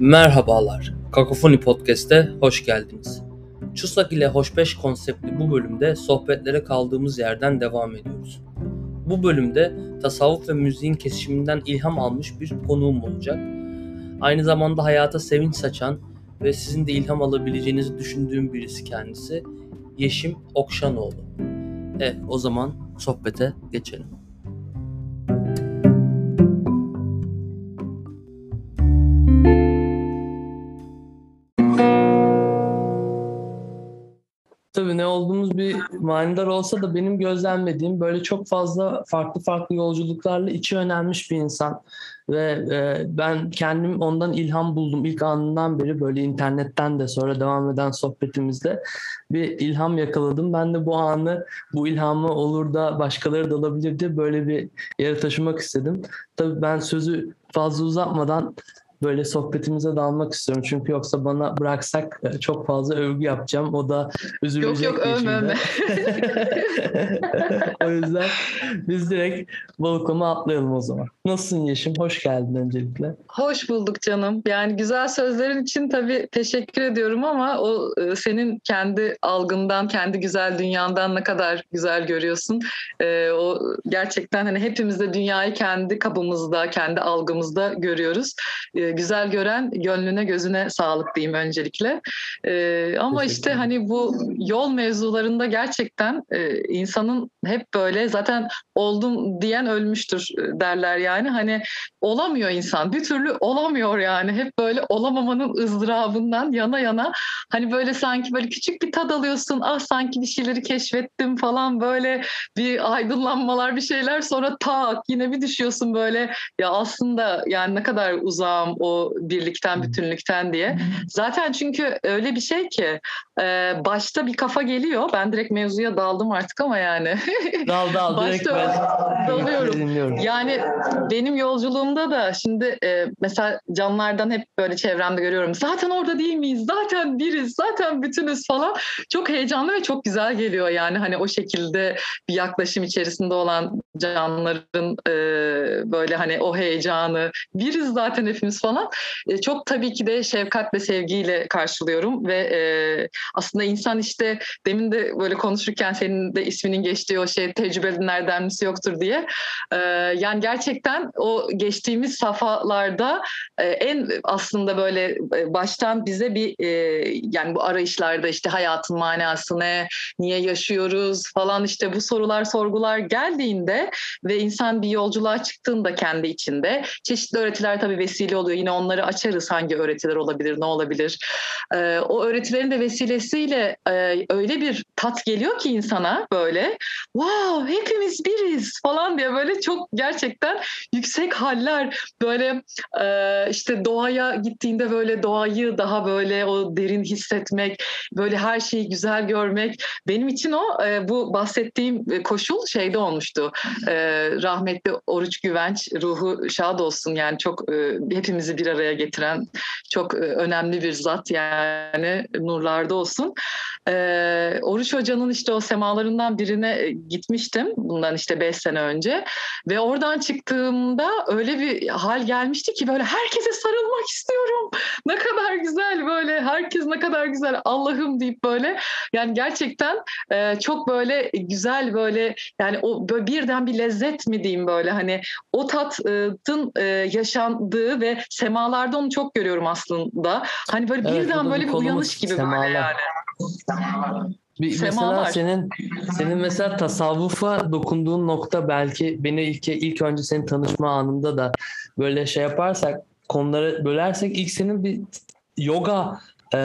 Merhabalar, Kakofoni Podcast'e hoş geldiniz. Çusak ile Hoşbeş konseptli bu bölümde sohbetlere kaldığımız yerden devam ediyoruz. Bu bölümde tasavvuf ve müziğin kesişiminden ilham almış bir konuğum olacak. Aynı zamanda hayata sevinç saçan ve sizin de ilham alabileceğinizi düşündüğüm birisi kendisi. Yeşim Okşanoğlu. Evet, o zaman sohbete geçelim. Manidar olsa da benim gözlemlediğim böyle çok fazla farklı farklı yolculuklarla içi önemmiş bir insan. Ve e, ben kendim ondan ilham buldum ilk anından beri böyle internetten de sonra devam eden sohbetimizde bir ilham yakaladım. Ben de bu anı, bu ilhamı olur da başkaları da alabilir diye böyle bir yere taşımak istedim. Tabii ben sözü fazla uzatmadan böyle sohbetimize dalmak istiyorum. Çünkü yoksa bana bıraksak e, çok fazla övgü yapacağım. O da üzülecek. Yok yok övme övme. o yüzden biz direkt Volkom'a atlayalım o zaman. Nasılsın Yeşim? Hoş geldin öncelikle. Hoş bulduk canım. Yani güzel sözlerin için tabii teşekkür ediyorum ama o e, senin kendi algından, kendi güzel dünyandan ne kadar güzel görüyorsun. Ee, o gerçekten hani hepimiz de dünyayı kendi kabımızda, kendi algımızda görüyoruz. Ee, güzel gören gönlüne gözüne sağlık diyeyim öncelikle. Ee, ama işte hani bu yol mevzularında gerçekten e, insanın hep böyle zaten oldum diyen ölmüştür e, derler yani. Hani olamıyor insan. Bir türlü olamıyor yani. Hep böyle olamamanın ızdırabından yana yana hani böyle sanki böyle küçük bir tad alıyorsun. Ah sanki bir şeyleri keşfettim falan böyle bir aydınlanmalar bir şeyler sonra tak yine bir düşüyorsun böyle ya aslında yani ne kadar uzağım o birlikten bütünlükten diye. Zaten çünkü öyle bir şey ki e, başta bir kafa geliyor. Ben direkt mevzuya daldım artık ama yani. Dal dal direkt ben dalıyorum. Yani benim yolculuğumda da şimdi e, mesela canlardan hep böyle çevremde görüyorum. Zaten orada değil miyiz? Zaten biriz. Zaten bütünüz falan. Çok heyecanlı ve çok güzel geliyor yani hani o şekilde bir yaklaşım içerisinde olan canlıların e, böyle hani o heyecanı biriz zaten hepimiz falan. E, çok tabii ki de şefkat ve sevgiyle karşılıyorum ve e, aslında insan işte demin de böyle konuşurken senin de isminin geçtiği o şey tecrübelinlerden misi yoktur diye. E, yani gerçekten o geçtiğimiz safhalarda e, en aslında böyle e, baştan bize bir e, yani bu arayışlarda işte hayatın manası ne, niye yaşıyoruz falan işte bu sorular sorgular geldiğinde ve insan bir yolculuğa çıktığında kendi içinde çeşitli öğretiler tabii vesile oluyor. Yine onları açarız hangi öğretiler olabilir, ne olabilir. E, o öğretilerin de vesilesiyle e, öyle bir tat geliyor ki insana böyle wow hepimiz biriz falan diye böyle çok gerçekten yüksek haller böyle e, işte doğaya gittiğinde böyle doğayı daha böyle o derin hissetmek böyle her şeyi güzel görmek benim için o e, bu bahsettiğim koşul şeyde olmuştu e, rahmetli Oruç Güvenç ruhu şad olsun yani çok e, hepimizi bir araya getiren çok e, önemli bir zat yani nurlarda olsun. E, Oruç Hoca'nın işte o semalarından birine e, gitmiştim bundan işte beş sene önce ve oradan çıktığımda öyle bir hal gelmişti ki böyle herkese sarılmak istiyorum. Ne kadar güzel böyle herkes ne kadar güzel Allah'ım deyip böyle yani gerçekten çok böyle güzel böyle yani o böyle birden bir lezzet mi diyeyim böyle hani o tatın yaşandığı ve semalarda onu çok görüyorum aslında. Hani böyle Evet, birden böyle bir uyanış gibi semalar. böyle yani. Bir, mesela Semalar. senin senin mesela tasavvufa dokunduğun nokta belki beni ilk ilk önce senin tanışma anında da böyle şey yaparsak konuları bölersek ilk senin bir yoga e,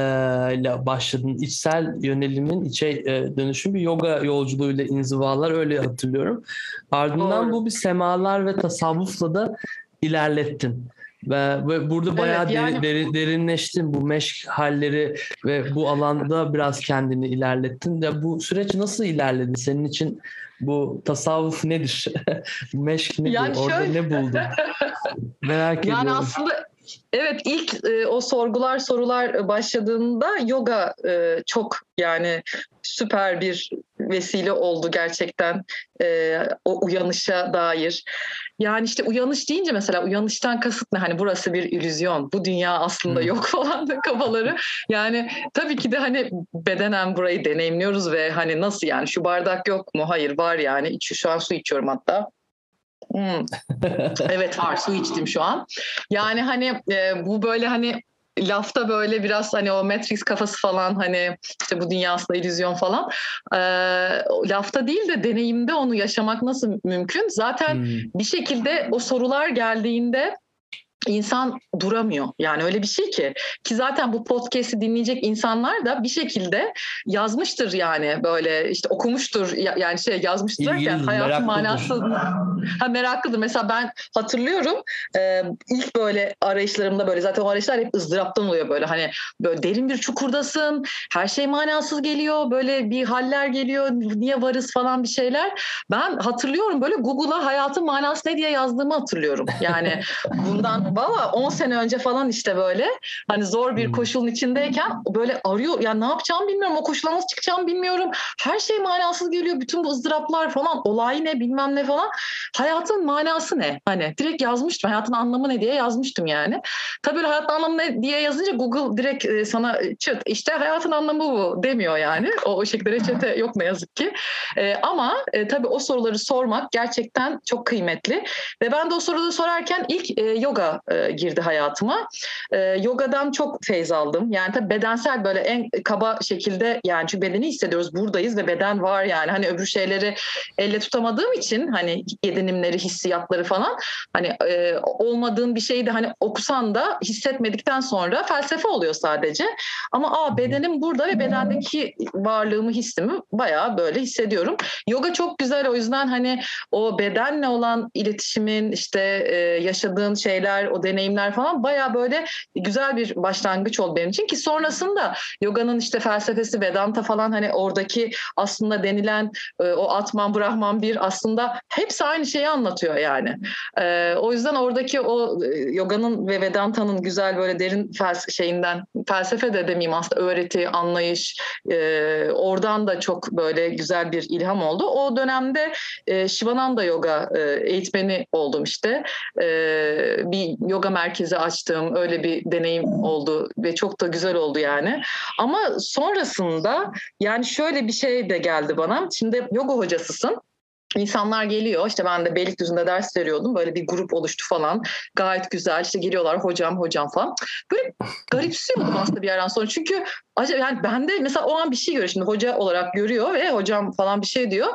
ile başladın. içsel yönelimin içe e, dönüşüm bir yoga yolculuğuyla inzivalar öyle hatırlıyorum. Ardından Doğru. bu bir semalar ve tasavvufla da ilerlettin. Ve, ve burada bayağı deri- yani- deri- derinleştin bu meşk halleri ve bu alanda biraz kendini ilerlettin. Ya bu süreç nasıl ilerledi? Senin için bu tasavvuf nedir? meşk nedir? Yani Orada şöyle- ne buldun? Merak Yani ediyorum. aslında evet ilk e, o sorgular sorular başladığında yoga e, çok yani süper bir vesile oldu gerçekten e, o uyanışa dair. Yani işte uyanış deyince mesela uyanıştan kasıt ne? Hani burası bir illüzyon. Bu dünya aslında hmm. yok falan da kafaları. Yani tabii ki de hani bedenen burayı deneyimliyoruz ve hani nasıl yani şu bardak yok mu? Hayır var yani. Şu an su içiyorum hatta. Hmm. evet var su içtim şu an. Yani hani e, bu böyle hani lafta böyle biraz hani o Matrix kafası falan hani işte bu dünya aslında illüzyon falan e, lafta değil de deneyimde onu yaşamak nasıl mümkün? Zaten hmm. bir şekilde o sorular geldiğinde insan duramıyor. Yani öyle bir şey ki ki zaten bu podcast'i dinleyecek insanlar da bir şekilde yazmıştır yani böyle işte okumuştur yani şey yazmıştır derken hayatın manası ha, meraklıdır. Mesela ben hatırlıyorum e, ilk böyle arayışlarımda böyle zaten o arayışlar hep ızdıraptan oluyor böyle hani böyle derin bir çukurdasın her şey manasız geliyor böyle bir haller geliyor niye varız falan bir şeyler. Ben hatırlıyorum böyle Google'a hayatın manası ne diye yazdığımı hatırlıyorum. Yani bundan Valla 10 sene önce falan işte böyle hani zor bir hmm. koşulun içindeyken böyle arıyor. Yani ne yapacağımı bilmiyorum. O koşula nasıl çıkacağımı bilmiyorum. Her şey manasız geliyor. Bütün bu ızdıraplar falan olay ne bilmem ne falan. Hayatın manası ne? Hani direkt yazmıştım. Hayatın anlamı ne diye yazmıştım yani. Tabii hayatın anlamı ne diye yazınca Google direkt e, sana çıt işte hayatın anlamı bu demiyor yani. O, o şekilde reçete yok ne yazık ki. E, ama e, tabii o soruları sormak gerçekten çok kıymetli. Ve ben de o soruları sorarken ilk e, yoga e, girdi hayatıma. E, yogadan çok feyz aldım. Yani tabii bedensel böyle en kaba şekilde yani çünkü bedeni hissediyoruz buradayız ve beden var yani hani öbür şeyleri elle tutamadığım için hani edinimleri, hissiyatları falan hani e, olmadığın bir şeyi de hani okusan da hissetmedikten sonra felsefe oluyor sadece. Ama aa bedenim burada ve bedendeki varlığımı, hissimi bayağı böyle hissediyorum. Yoga çok güzel o yüzden hani o bedenle olan iletişimin işte e, yaşadığın şeyler, o deneyimler falan baya böyle güzel bir başlangıç oldu benim için ki sonrasında yoganın işte felsefesi Vedanta falan hani oradaki aslında denilen e, o Atman Brahman bir aslında hepsi aynı şeyi anlatıyor yani. E, o yüzden oradaki o e, yoganın ve Vedanta'nın güzel böyle derin fels şeyinden felsefe de demeyeyim aslında öğreti, anlayış oradan da çok böyle güzel bir ilham oldu. O dönemde Shivananda yoga eğitmeni oldum işte. bir yoga merkezi açtığım öyle bir deneyim oldu ve çok da güzel oldu yani. Ama sonrasında yani şöyle bir şey de geldi bana. Şimdi yoga hocasısın. İnsanlar geliyor. İşte ben de Beylikdüzü'nde ders veriyordum. Böyle bir grup oluştu falan. Gayet güzel. İşte geliyorlar hocam hocam falan. Böyle garipsiyordum aslında bir yerden sonra. Çünkü acaba yani ben de mesela o an bir şey görüyor şimdi hoca olarak görüyor ve hocam falan bir şey diyor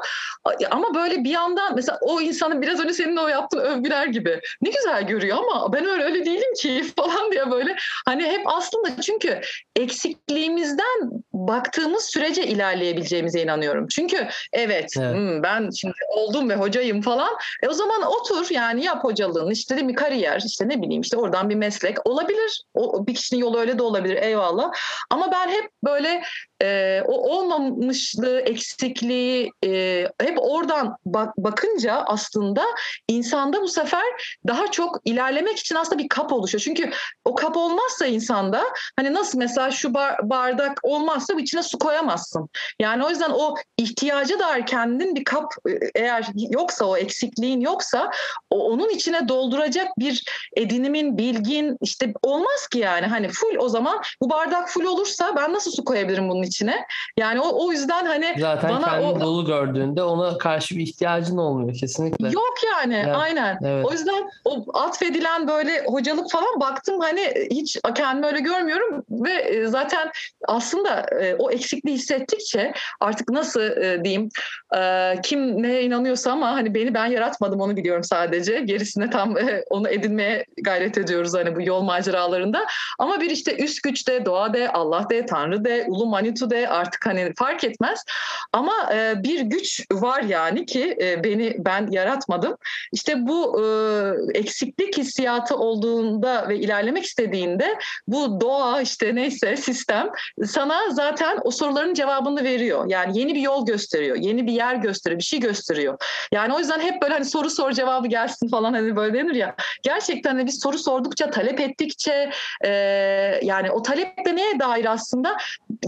ama böyle bir yandan mesela o insanın biraz önce senin o yaptığın övgüler gibi ne güzel görüyor ama ben öyle öyle değilim ki falan diye böyle hani hep aslında çünkü eksikliğimizden baktığımız sürece ilerleyebileceğimize inanıyorum çünkü evet, evet. Hmm, ben şimdi oldum ve hocayım falan. E o zaman otur yani yap hocalığını işte değil mi kariyer işte ne bileyim işte oradan bir meslek olabilir. O, bir kişinin yolu öyle de olabilir eyvallah. Ama ben hep böyle e, o olmamışlığı, eksikliği e, hep oradan bak, bakınca aslında insanda bu sefer daha çok ilerlemek için aslında bir kap oluşuyor. Çünkü o kap olmazsa insanda hani nasıl mesela şu bar, bardak olmazsa içine su koyamazsın. Yani o yüzden o ihtiyacı dair kendin bir kap eğer yoksa o eksikliğin yoksa o, onun içine dolduracak bir edinimin, bilgin işte olmaz ki yani. Hani full o zaman bu bardak full olursa ben nasıl su koyabilirim bunun içine. Yani o, o yüzden hani Zaten bana kendini o, dolu gördüğünde ona karşı bir ihtiyacın olmuyor kesinlikle. Yok yani evet, aynen. Evet. O yüzden o atfedilen böyle hocalık falan baktım hani hiç kendimi öyle görmüyorum ve e, zaten aslında e, o eksikliği hissettikçe artık nasıl e, diyeyim kim neye inanıyorsa ama hani beni ben yaratmadım onu biliyorum sadece. Gerisine tam onu edinmeye gayret ediyoruz hani bu yol maceralarında. Ama bir işte üst güç de, doğa de, Allah de, Tanrı de, Ulu Manitu de artık hani fark etmez. Ama e, bir güç var yani ki e, beni ben yaratmadım. İşte bu e, eksiklik hissiyatı olduğunda ve ilerlemek istediğinde bu doğa işte neyse sistem sana zaten o soruların cevabını veriyor. Yani yeni bir yol gösteriyor, yeni bir yer gösteriyor, bir şey gösteriyor. Yani o yüzden hep böyle hani soru sor cevabı gelsin falan hani böyle denir ya. Gerçekten de biz soru sordukça, talep ettikçe e, yani o talep de neye dair aslında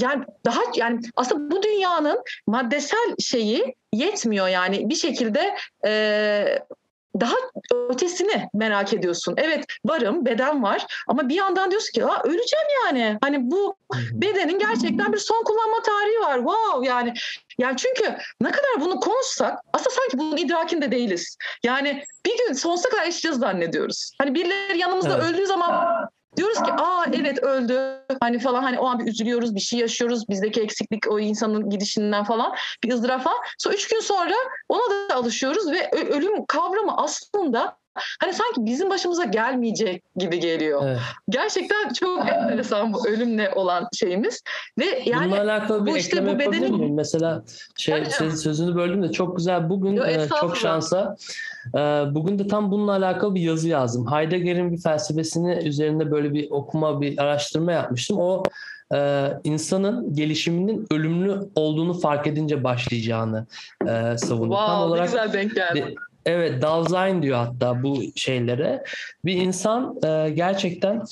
yani daha yani aslında bu dünyanın maddesel şeyi yetmiyor yani bir şekilde e, daha ötesini merak ediyorsun. Evet varım, beden var ama bir yandan diyorsun ki öleceğim yani. Hani bu bedenin gerçekten bir son kullanma tarihi var. Wow yani yani çünkü ne kadar bunu konuşsak aslında sanki bunun idrakinde değiliz. Yani bir gün sonsuza kadar yaşayacağız zannediyoruz. Hani birileri yanımızda evet. öldüğü zaman diyoruz ki aa evet öldü hani falan hani o an bir üzülüyoruz bir şey yaşıyoruz bizdeki eksiklik o insanın gidişinden falan bir ızdırap falan. Sonra üç gün sonra ona da alışıyoruz ve ölüm kavramı aslında hani sanki bizim başımıza gelmeyecek gibi geliyor. Evet. Gerçekten çok enteresan bu ölümle olan şeyimiz ve yani Bununla alakalı bir bu işte bu bedenin miyim? Mesela şey senin sözünü böldüm de çok güzel bugün Yo, e, çok şansa e, bugün de tam bununla alakalı bir yazı yazdım. Heidegger'in bir felsefesini üzerinde böyle bir okuma bir araştırma yapmıştım. O e, insanın gelişiminin ölümlü olduğunu fark edince başlayacağını e, savunuyor. Wow, tam olarak ne güzel denk geldi. Evet Dasein diyor hatta bu şeylere. Bir insan e, gerçekten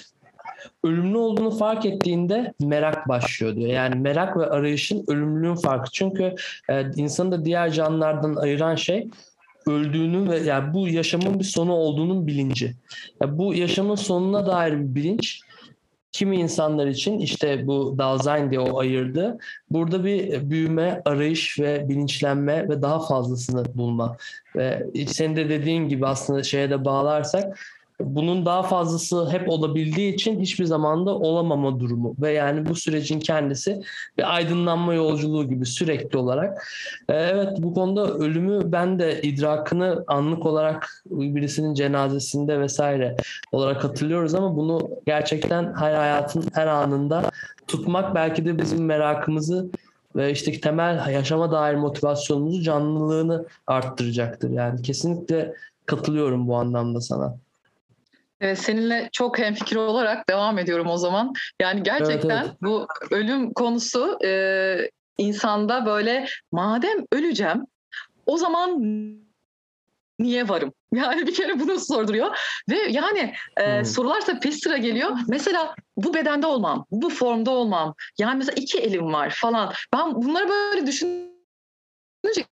ölümlü olduğunu fark ettiğinde merak başlıyor diyor. Yani merak ve arayışın ölümlülüğün farkı. Çünkü e, insanı da diğer canlılardan ayıran şey öldüğünün ve yani bu yaşamın bir sonu olduğunun bilinci. Yani bu yaşamın sonuna dair bir bilinç kimi insanlar için işte bu Dasein diye o ayırdı. Burada bir büyüme, arayış ve bilinçlenme ve daha fazlasını bulma. Ve senin de dediğin gibi aslında şeye de bağlarsak bunun daha fazlası hep olabildiği için hiçbir zamanda olamama durumu ve yani bu sürecin kendisi bir aydınlanma yolculuğu gibi sürekli olarak. Ee, evet bu konuda ölümü ben de idrakını anlık olarak birisinin cenazesinde vesaire olarak hatırlıyoruz ama bunu gerçekten her hayatın her anında tutmak belki de bizim merakımızı ve işte temel yaşama dair motivasyonumuzu canlılığını arttıracaktır. Yani kesinlikle katılıyorum bu anlamda sana. Evet, seninle çok hemfikir olarak devam ediyorum o zaman. Yani gerçekten evet, evet. bu ölüm konusu e, insanda böyle madem öleceğim o zaman niye varım? Yani bir kere bunu sorduruyor. Ve yani e, hmm. sorular da peş sıra geliyor. Mesela bu bedende olmam, bu formda olmam. Yani mesela iki elim var falan. Ben bunları böyle düşün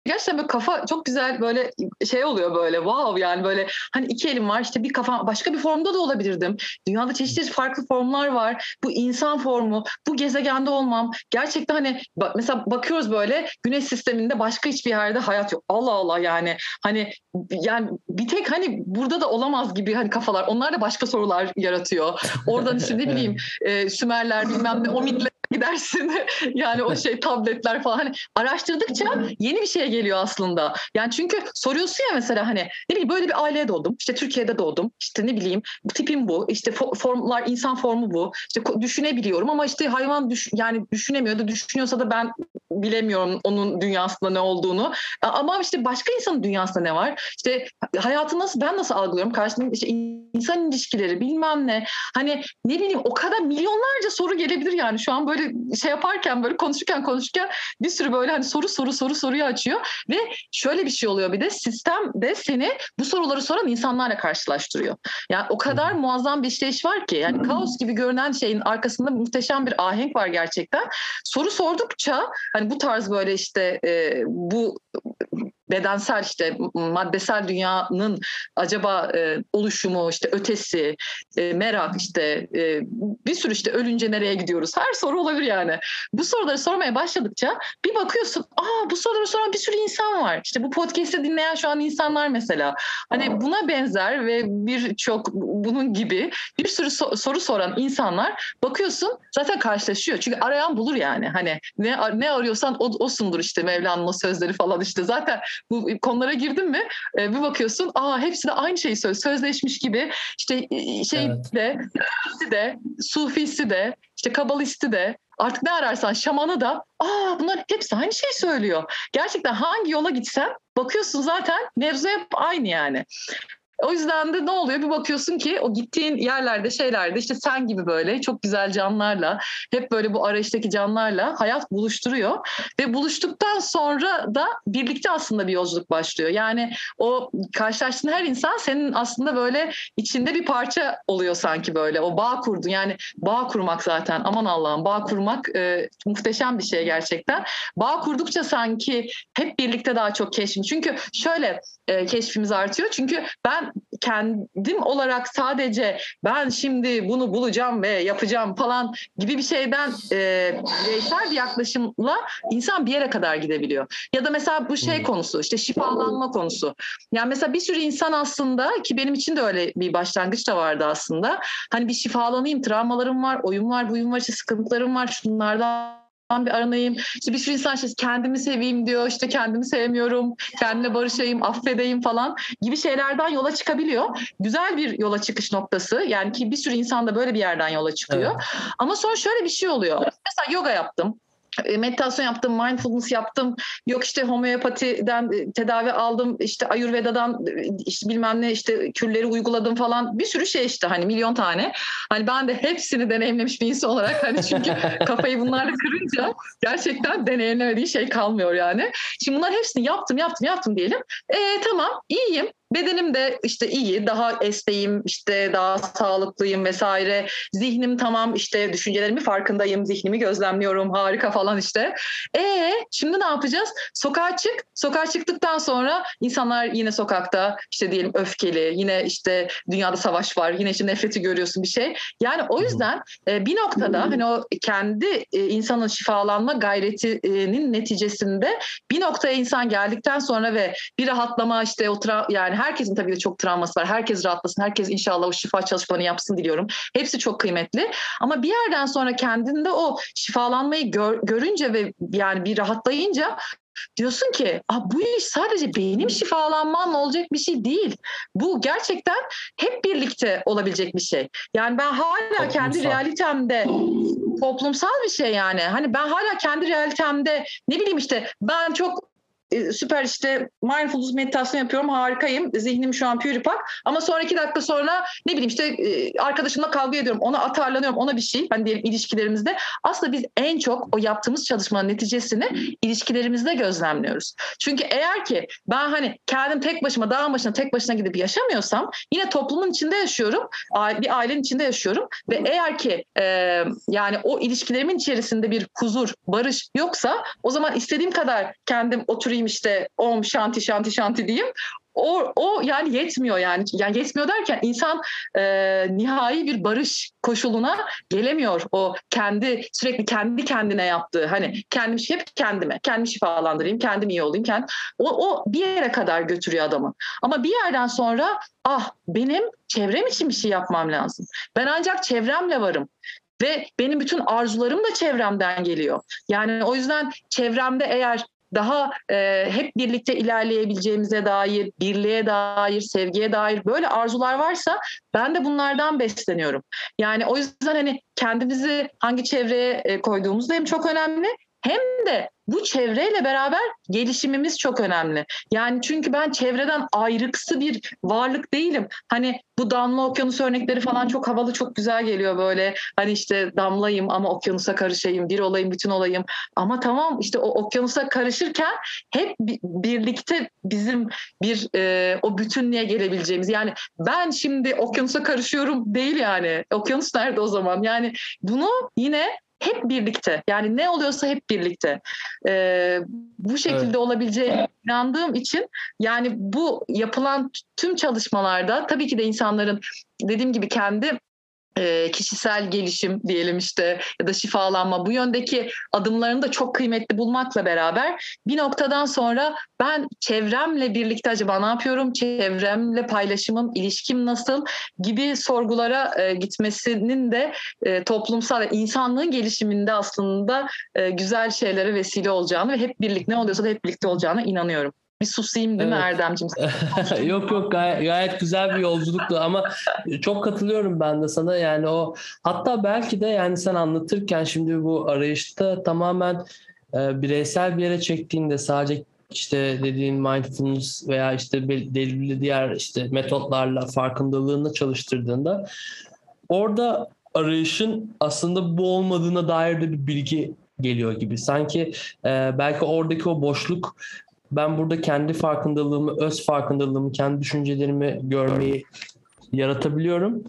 gerçekten böyle kafa çok güzel böyle şey oluyor böyle wow yani böyle hani iki elim var işte bir kafa başka bir formda da olabilirdim. Dünyada çeşitli farklı formlar var. Bu insan formu, bu gezegende olmam. Gerçekten hani bak mesela bakıyoruz böyle güneş sisteminde başka hiçbir yerde hayat yok. Allah Allah yani hani yani bir tek hani burada da olamaz gibi hani kafalar. Onlar da başka sorular yaratıyor. Oradan işte ne bileyim e, Sümerler bilmem ne o mitler gidersin. yani o şey tabletler falan. Hani araştırdıkça yeni bir şey geliyor aslında. Yani çünkü soruyorsun ya mesela hani ne bileyim böyle bir aileye doğdum. İşte Türkiye'de doğdum. İşte ne bileyim tipim bu. İşte formlar insan formu bu. İşte düşünebiliyorum ama işte hayvan düş, yani düşünemiyor da düşünüyorsa da ben bilemiyorum onun dünyasında ne olduğunu. Ama işte başka insanın dünyasında ne var? İşte hayatı nasıl ben nasıl algılıyorum? Karşımda işte insan ilişkileri bilmem ne. Hani ne bileyim o kadar milyonlarca soru gelebilir yani şu an böyle şey yaparken böyle konuşurken konuşurken bir sürü böyle hani soru soru soru soruyu açıyor ve şöyle bir şey oluyor bir de sistem de seni bu soruları soran insanlarla karşılaştırıyor. Yani o kadar muazzam bir işleyiş var ki yani kaos gibi görünen şeyin arkasında muhteşem bir ahenk var gerçekten. Soru sordukça hani bu tarz böyle işte e, bu bedensel işte maddesel dünyanın acaba e, oluşumu işte ötesi e, merak işte e, bir sürü işte ölünce nereye gidiyoruz? Her soru olabilir yani. Bu soruları sormaya başladıkça bir bakıyorsun aa bu soruları soran bir sürü insan var. İşte bu podcast'i dinleyen şu an insanlar mesela. Hani buna benzer ve birçok bunun gibi bir sürü so- soru soran insanlar bakıyorsun zaten karşılaşıyor. Çünkü arayan bulur yani. Hani ne ne arıyorsan o, osundur işte Mevlana'nın sözleri falan işte. Zaten bu konulara girdin mi e, bir bakıyorsun aa hepsi de aynı şeyi söz sözleşmiş gibi işte e, şey evet. de de sufisi de işte kabalisti de artık ne ararsan şamanı da aa bunlar hepsi aynı şey söylüyor. Gerçekten hangi yola gitsen bakıyorsun zaten mevzu hep aynı yani. O yüzden de ne oluyor? Bir bakıyorsun ki o gittiğin yerlerde şeylerde işte sen gibi böyle çok güzel canlarla hep böyle bu arayıştaki canlarla hayat buluşturuyor. Ve buluştuktan sonra da birlikte aslında bir yolculuk başlıyor. Yani o karşılaştığın her insan senin aslında böyle içinde bir parça oluyor sanki böyle. O bağ kurdun. Yani bağ kurmak zaten aman Allah'ım bağ kurmak e, muhteşem bir şey gerçekten. Bağ kurdukça sanki hep birlikte daha çok keşfim. Çünkü şöyle e, keşfimiz artıyor. Çünkü ben kendim olarak sadece ben şimdi bunu bulacağım ve yapacağım falan gibi bir şeyden e, bireysel bir yaklaşımla insan bir yere kadar gidebiliyor. Ya da mesela bu şey konusu işte şifalanma konusu. Yani mesela bir sürü insan aslında ki benim için de öyle bir başlangıç da vardı aslında. Hani bir şifalanayım travmalarım var, oyun var, buyum var, işte sıkıntılarım var şunlardan bir aranayım. İşte bir sürü insan işte kendimi seveyim diyor. işte kendimi sevmiyorum. Kendimle barışayım, affedeyim falan gibi şeylerden yola çıkabiliyor. Güzel bir yola çıkış noktası. Yani ki bir sürü insan da böyle bir yerden yola çıkıyor. Evet. Ama sonra şöyle bir şey oluyor. Mesela yoga yaptım meditasyon yaptım, mindfulness yaptım. Yok işte homeopatiden e, tedavi aldım, işte ayurvedadan e, işte bilmem ne işte kürleri uyguladım falan. Bir sürü şey işte hani milyon tane. Hani ben de hepsini deneyimlemiş bir insan olarak hani çünkü kafayı bunlarla kırınca gerçekten deneyimlemediği şey kalmıyor yani. Şimdi bunlar hepsini yaptım, yaptım, yaptım diyelim. E tamam, iyiyim. Bedenim de işte iyi, daha esneyim, işte daha sağlıklıyım vesaire. Zihnim tamam, işte düşüncelerimi farkındayım, zihnimi gözlemliyorum, harika falan işte. E şimdi ne yapacağız? Sokağa çık. Sokağa çıktıktan sonra insanlar yine sokakta işte diyelim öfkeli, yine işte dünyada savaş var, yine işte nefreti görüyorsun bir şey. Yani o yüzden e, bir noktada hani o kendi e, insanın şifalanma gayretinin neticesinde bir noktaya insan geldikten sonra ve bir rahatlama işte o yani herkesin tabii de çok travması var. Herkes rahatlasın. Herkes inşallah o şifa çalışmalarını yapsın diliyorum. Hepsi çok kıymetli. Ama bir yerden sonra kendinde o şifalanmayı gör, görünce ve yani bir rahatlayınca diyorsun ki bu iş sadece benim şifalanmamla olacak bir şey değil. Bu gerçekten hep birlikte olabilecek bir şey. Yani ben hala toplumsal. kendi realitemde toplumsal bir şey yani. Hani ben hala kendi realitemde ne bileyim işte ben çok süper işte mindfulness meditasyon yapıyorum harikayım. Zihnim şu an puripak ama sonra iki dakika sonra ne bileyim işte e, arkadaşımla kavga ediyorum ona atarlanıyorum ona bir şey hani diyelim ilişkilerimizde. Aslında biz en çok o yaptığımız çalışmanın neticesini ilişkilerimizde gözlemliyoruz. Çünkü eğer ki ben hani kendim tek başıma dağın başına tek başına gidip yaşamıyorsam yine toplumun içinde yaşıyorum bir ailenin içinde yaşıyorum. Ve eğer ki e, yani o ilişkilerimin içerisinde bir huzur barış yoksa o zaman istediğim kadar kendim oturayım oturayım işte om şanti şanti şanti diyeyim. O, o yani yetmiyor yani. Yani yetmiyor derken insan e, nihai bir barış koşuluna gelemiyor. O kendi sürekli kendi kendine yaptığı hani kendim hep kendime, kendimi şifalandırayım, kendim iyi olayım. Kendim, o, o bir yere kadar götürüyor adamı. Ama bir yerden sonra ah benim çevrem için bir şey yapmam lazım. Ben ancak çevremle varım. Ve benim bütün arzularım da çevremden geliyor. Yani o yüzden çevremde eğer daha e, hep birlikte ilerleyebileceğimize dair, birliğe dair, sevgiye dair böyle arzular varsa ben de bunlardan besleniyorum. Yani o yüzden hani kendimizi hangi çevreye e, koyduğumuz da hem çok önemli hem de bu çevreyle beraber gelişimimiz çok önemli. Yani çünkü ben çevreden ayrıksı bir varlık değilim. Hani bu damla okyanus örnekleri falan çok havalı, çok güzel geliyor böyle. Hani işte damlayım ama okyanusa karışayım, bir olayım, bütün olayım. Ama tamam işte o okyanusa karışırken hep birlikte bizim bir e, o bütünlüğe gelebileceğimiz. Yani ben şimdi okyanusa karışıyorum değil yani. Okyanus nerede o zaman? Yani bunu yine hep birlikte yani ne oluyorsa hep birlikte e, bu şekilde evet. olabileceğine inandığım için yani bu yapılan tüm çalışmalarda tabii ki de insanların dediğim gibi kendi e, kişisel gelişim diyelim işte ya da şifalanma bu yöndeki adımlarını da çok kıymetli bulmakla beraber bir noktadan sonra ben çevremle birlikte acaba ne yapıyorum? Çevremle paylaşımım, ilişkim nasıl gibi sorgulara e, gitmesinin de e, toplumsal insanlığın gelişiminde aslında e, güzel şeylere vesile olacağını ve hep birlikte ne oluyorsa da hep birlikte olacağına inanıyorum. Bir susayım değil evet. mi Erdemciğim? yok yok gayet, gayet güzel bir yolculuktu ama çok katılıyorum ben de sana yani o hatta belki de yani sen anlatırken şimdi bu arayışta tamamen e, bireysel bir yere çektiğinde sadece işte dediğin mindfulness veya işte belirli diğer işte metotlarla farkındalığını çalıştırdığında orada arayışın aslında bu olmadığına dair de bir bilgi geliyor gibi. Sanki e, belki oradaki o boşluk ben burada kendi farkındalığımı, öz farkındalığımı, kendi düşüncelerimi görmeyi yaratabiliyorum.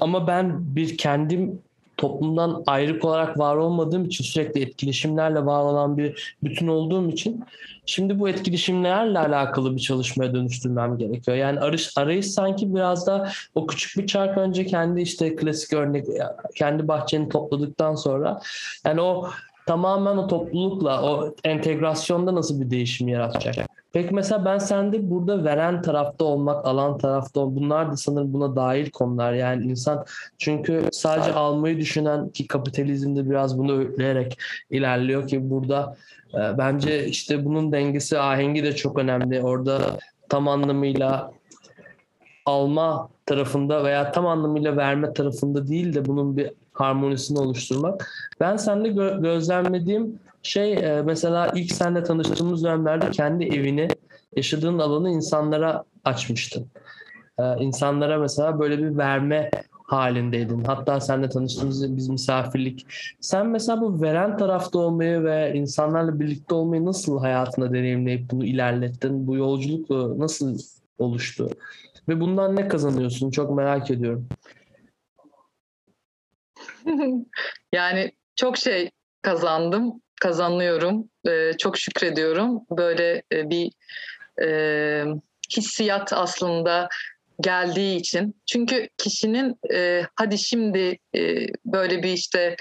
Ama ben bir kendim toplumdan ayrık olarak var olmadığım için sürekli etkileşimlerle var olan bir bütün olduğum için şimdi bu etkileşimlerle alakalı bir çalışmaya dönüştürmem gerekiyor. Yani arayış, arayış sanki biraz da o küçük bir çark önce kendi işte klasik örnek kendi bahçeni topladıktan sonra yani o tamamen o toplulukla o entegrasyonda nasıl bir değişim yaratacak? Peki mesela ben sende burada veren tarafta olmak, alan tarafta olmak bunlar da sanırım buna dahil konular. Yani insan çünkü sadece almayı düşünen ki kapitalizmde biraz bunu öğütleyerek ilerliyor ki burada e, bence işte bunun dengesi, ahengi de çok önemli. Orada tam anlamıyla alma tarafında veya tam anlamıyla verme tarafında değil de bunun bir harmonisini oluşturmak. Ben sende gö- gözlemlediğim şey e, mesela ilk seninle tanıştığımız dönemlerde kendi evini, yaşadığın alanı insanlara açmıştın. E, insanlara mesela böyle bir verme halindeydin. Hatta seninle tanıştığımız biz misafirlik. Sen mesela bu veren tarafta olmayı ve insanlarla birlikte olmayı nasıl hayatına deneyimleyip bunu ilerlettin? Bu yolculuk nasıl oluştu? Ve bundan ne kazanıyorsun? Çok merak ediyorum. Yani çok şey kazandım, kazanıyorum. Ee, çok şükrediyorum. Böyle e, bir e, hissiyat aslında geldiği için. Çünkü kişinin e, hadi şimdi e, böyle bir işte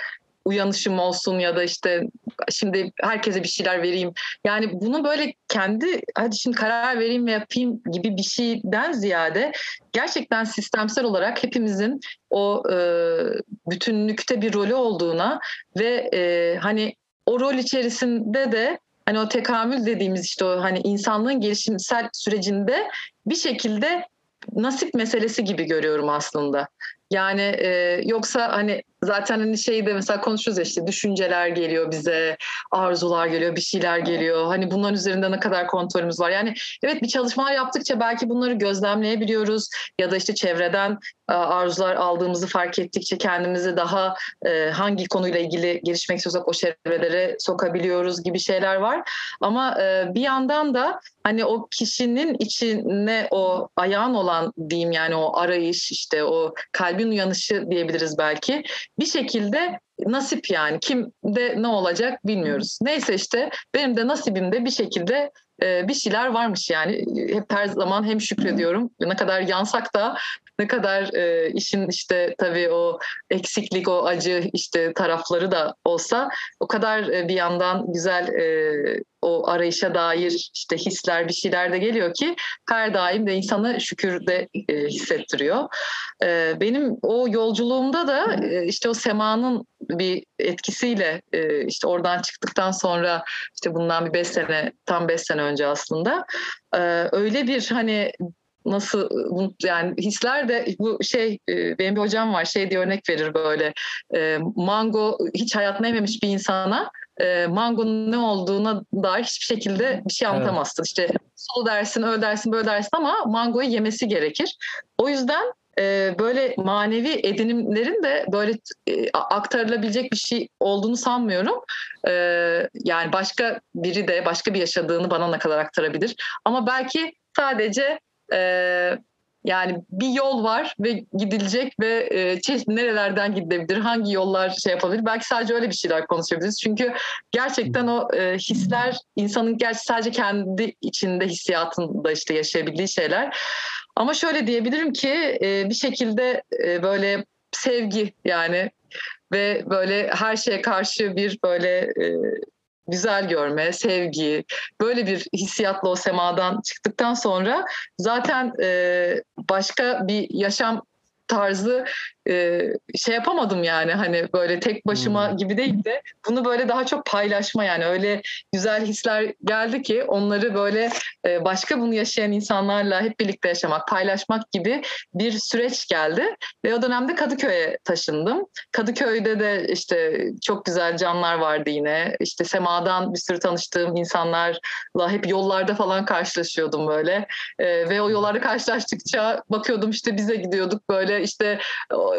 uyanışım olsun ya da işte şimdi herkese bir şeyler vereyim. Yani bunu böyle kendi hadi şimdi karar vereyim ve yapayım gibi bir şeyden ziyade gerçekten sistemsel olarak hepimizin o e, bütünlükte bir rolü olduğuna ve e, hani o rol içerisinde de hani o tekamül dediğimiz işte o hani insanlığın gelişimsel sürecinde bir şekilde nasip meselesi gibi görüyorum aslında. Yani e, yoksa hani zaten hani şeyde mesela konuşuyoruz ya işte düşünceler geliyor bize, arzular geliyor, bir şeyler geliyor. Hani bunların üzerinde ne kadar kontrolümüz var. Yani evet bir çalışmalar yaptıkça belki bunları gözlemleyebiliyoruz ya da işte çevreden e, arzular aldığımızı fark ettikçe kendimizi daha e, hangi konuyla ilgili gelişmek istiyorsak o çevrelere sokabiliyoruz gibi şeyler var. Ama e, bir yandan da hani o kişinin içine o ayağın olan diyeyim yani o arayış işte o kalbin uyanışı diyebiliriz belki bir şekilde nasip yani kimde ne olacak bilmiyoruz. Neyse işte benim de nasibimde bir şekilde e, bir şeyler varmış yani. Hep her zaman hem şükrediyorum. Ne kadar yansak da ne kadar e, işin işte tabii o eksiklik, o acı işte tarafları da olsa o kadar e, bir yandan güzel e, o arayışa dair işte hisler bir şeyler de geliyor ki her daim de insana şükür de e, hissettiriyor. E, benim o yolculuğumda da e, işte o semanın bir etkisiyle e, işte oradan çıktıktan sonra işte bundan bir beş sene tam beş sene önce aslında e, öyle bir hani nasıl yani hisler de bu şey benim bir hocam var şey diye örnek verir böyle mango hiç hayatını yememiş bir insana mangonun ne olduğuna dair hiçbir şekilde bir şey anlatamazsın. Evet. İşte sol dersin, öyle dersin, böyle dersin ama mangoyu yemesi gerekir. O yüzden böyle manevi edinimlerin de böyle aktarılabilecek bir şey olduğunu sanmıyorum. yani başka biri de başka bir yaşadığını bana ne kadar aktarabilir. Ama belki sadece e, yani bir yol var ve gidilecek ve e, çeşitli nerelerden gidebilir, hangi yollar şey yapabilir. Belki sadece öyle bir şeyler konuşabiliriz. Çünkü gerçekten o e, hisler insanın gerçi sadece kendi içinde hissiyatında işte yaşayabildiği şeyler. Ama şöyle diyebilirim ki e, bir şekilde e, böyle sevgi yani ve böyle her şeye karşı bir böyle e, güzel görme, sevgi, böyle bir hissiyatla o semadan çıktıktan sonra zaten başka bir yaşam tarzı e, şey yapamadım yani hani böyle tek başıma Hmm. gibi değil de bunu böyle daha çok paylaşma yani öyle güzel hisler geldi ki onları böyle e, başka bunu yaşayan insanlarla hep birlikte yaşamak, paylaşmak gibi bir süreç geldi ve o dönemde Kadıköy'e taşındım. Kadıköy'de de işte çok güzel canlar vardı yine. İşte Sema'dan bir sürü tanıştığım insanlarla hep yollarda falan karşılaşıyordum böyle. Ve o yollarda karşılaştıkça bakıyordum işte bize gidiyorduk böyle işte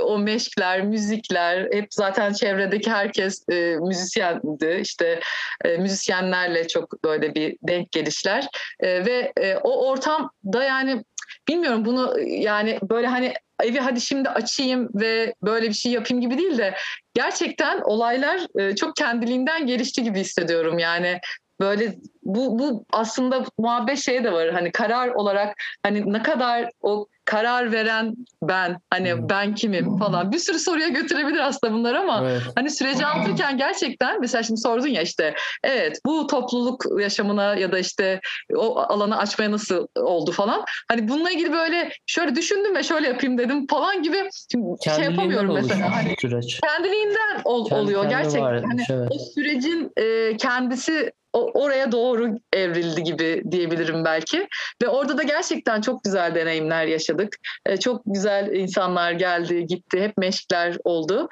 o, meşkler, müzikler hep zaten çevredeki herkes e, müzisyendi. İşte e, müzisyenlerle çok böyle bir denk gelişler. E, ve e, o ortamda yani bilmiyorum bunu yani böyle hani evi hadi şimdi açayım ve böyle bir şey yapayım gibi değil de gerçekten olaylar e, çok kendiliğinden gelişti gibi hissediyorum. Yani böyle bu bu aslında muhabbet şey de var hani karar olarak hani ne kadar o karar veren ben hani Hmm. ben kimim falan bir sürü soruya götürebilir aslında bunlar ama Evet. Hani süreci anlatırken gerçekten mesela şimdi sordun ya işte evet bu topluluk yaşamına ya da işte o alanı açmaya nasıl oldu falan. Hani bununla ilgili böyle şöyle düşündüm ve şöyle yapayım dedim falan gibi şimdi şey yapamıyorum mesela. Hani süreç. kendiliğinden ol- Kendi oluyor gerçekten. Hani evet. o sürecin e, kendisi oraya doğru evrildi gibi diyebilirim belki. Ve orada da gerçekten çok güzel deneyimler yaşadık. E, çok güzel insanlar geldi, gitti. Hep meşkler oldu.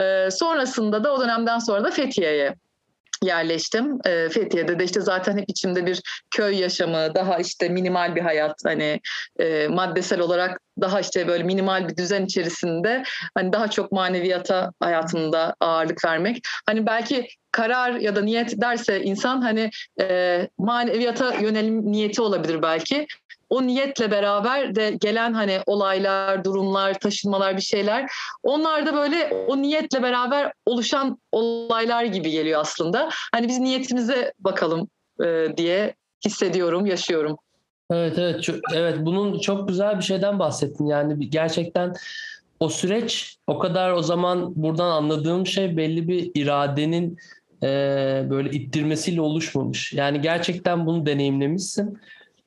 E, sonrasında da o dönemden sonra da Fethiye'ye yerleştim. E, Fethiye'de de işte zaten hep içimde bir köy yaşamı, daha işte minimal bir hayat hani e, maddesel olarak daha işte böyle minimal bir düzen içerisinde hani daha çok maneviyata hayatımda ağırlık vermek. Hani belki karar ya da niyet derse insan hani e, maneviyata yönelim niyeti olabilir belki. O niyetle beraber de gelen hani olaylar, durumlar, taşınmalar bir şeyler onlar da böyle o niyetle beraber oluşan olaylar gibi geliyor aslında. Hani biz niyetimize bakalım e, diye hissediyorum, yaşıyorum. Evet evet çok, evet bunun çok güzel bir şeyden bahsettin yani gerçekten o süreç o kadar o zaman buradan anladığım şey belli bir iradenin e, böyle ittirmesiyle oluşmamış. Yani gerçekten bunu deneyimlemişsin